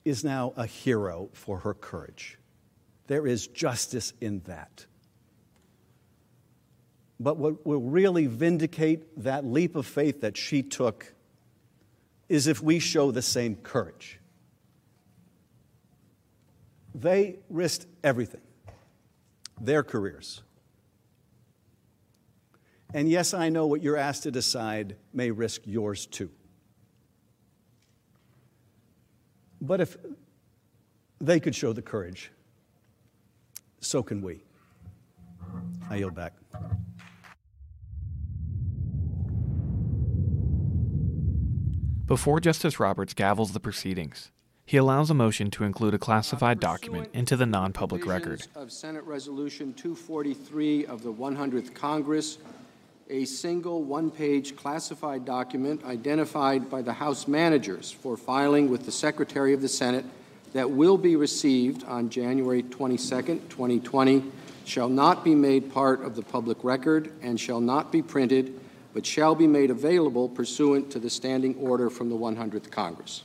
is now a hero for her courage. There is justice in that. But what will really vindicate that leap of faith that she took is if we show the same courage. They risked everything, their careers and yes, I know what you're asked to decide may risk yours too. But if they could show the courage, so can we. I yield back. Before Justice Roberts gavels the proceedings, he allows a motion to include a classified document into the non public record. Of Senate Resolution 243 of the 100th Congress a single one-page classified document identified by the House managers for filing with the Secretary of the Senate that will be received on January 22, 2020, shall not be made part of the public record and shall not be printed, but shall be made available pursuant to the standing order from the 100th Congress.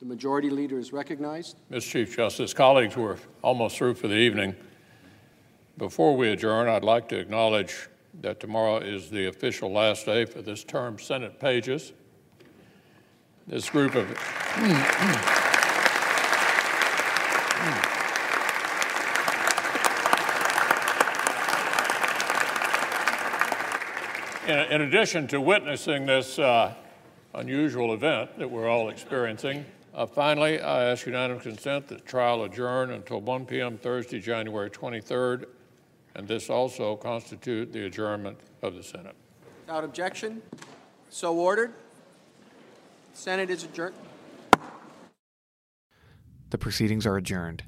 The Majority Leader is recognized. Mr. Chief Justice, colleagues, we're almost through for the evening. Before we adjourn, I'd like to acknowledge that tomorrow is the official last day for this term Senate pages. This group of in, in, addition to witnessing this uh, unusual event that we're all experiencing, uh, finally, I ask unanimous consent that trial adjourn until 1 p.m. Thursday, January 23rd, and this also constitute the adjournment of the Senate. Without objection, so ordered. Senate is adjourned. The proceedings are adjourned.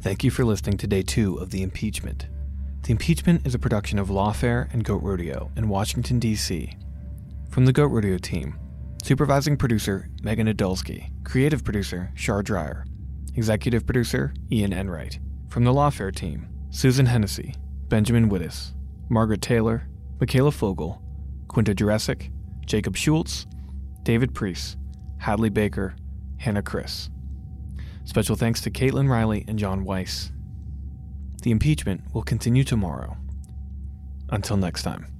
Thank you for listening to day two of The Impeachment. The Impeachment is a production of Lawfare and Goat Rodeo in Washington, D.C. From the Goat Rodeo team, supervising producer Megan Adulski, creative producer Shar Dreyer, executive producer Ian Enright. From the Lawfare team, Susan Hennessey, Benjamin Wittes, Margaret Taylor, Mikhaila Fogel, Quinta Jurecic, Jacob Schulz, David Priest, Hadley Baker, Hannah Chris. Special thanks to Caitlin Riley and John Weiss. The impeachment will continue tomorrow. Until next time.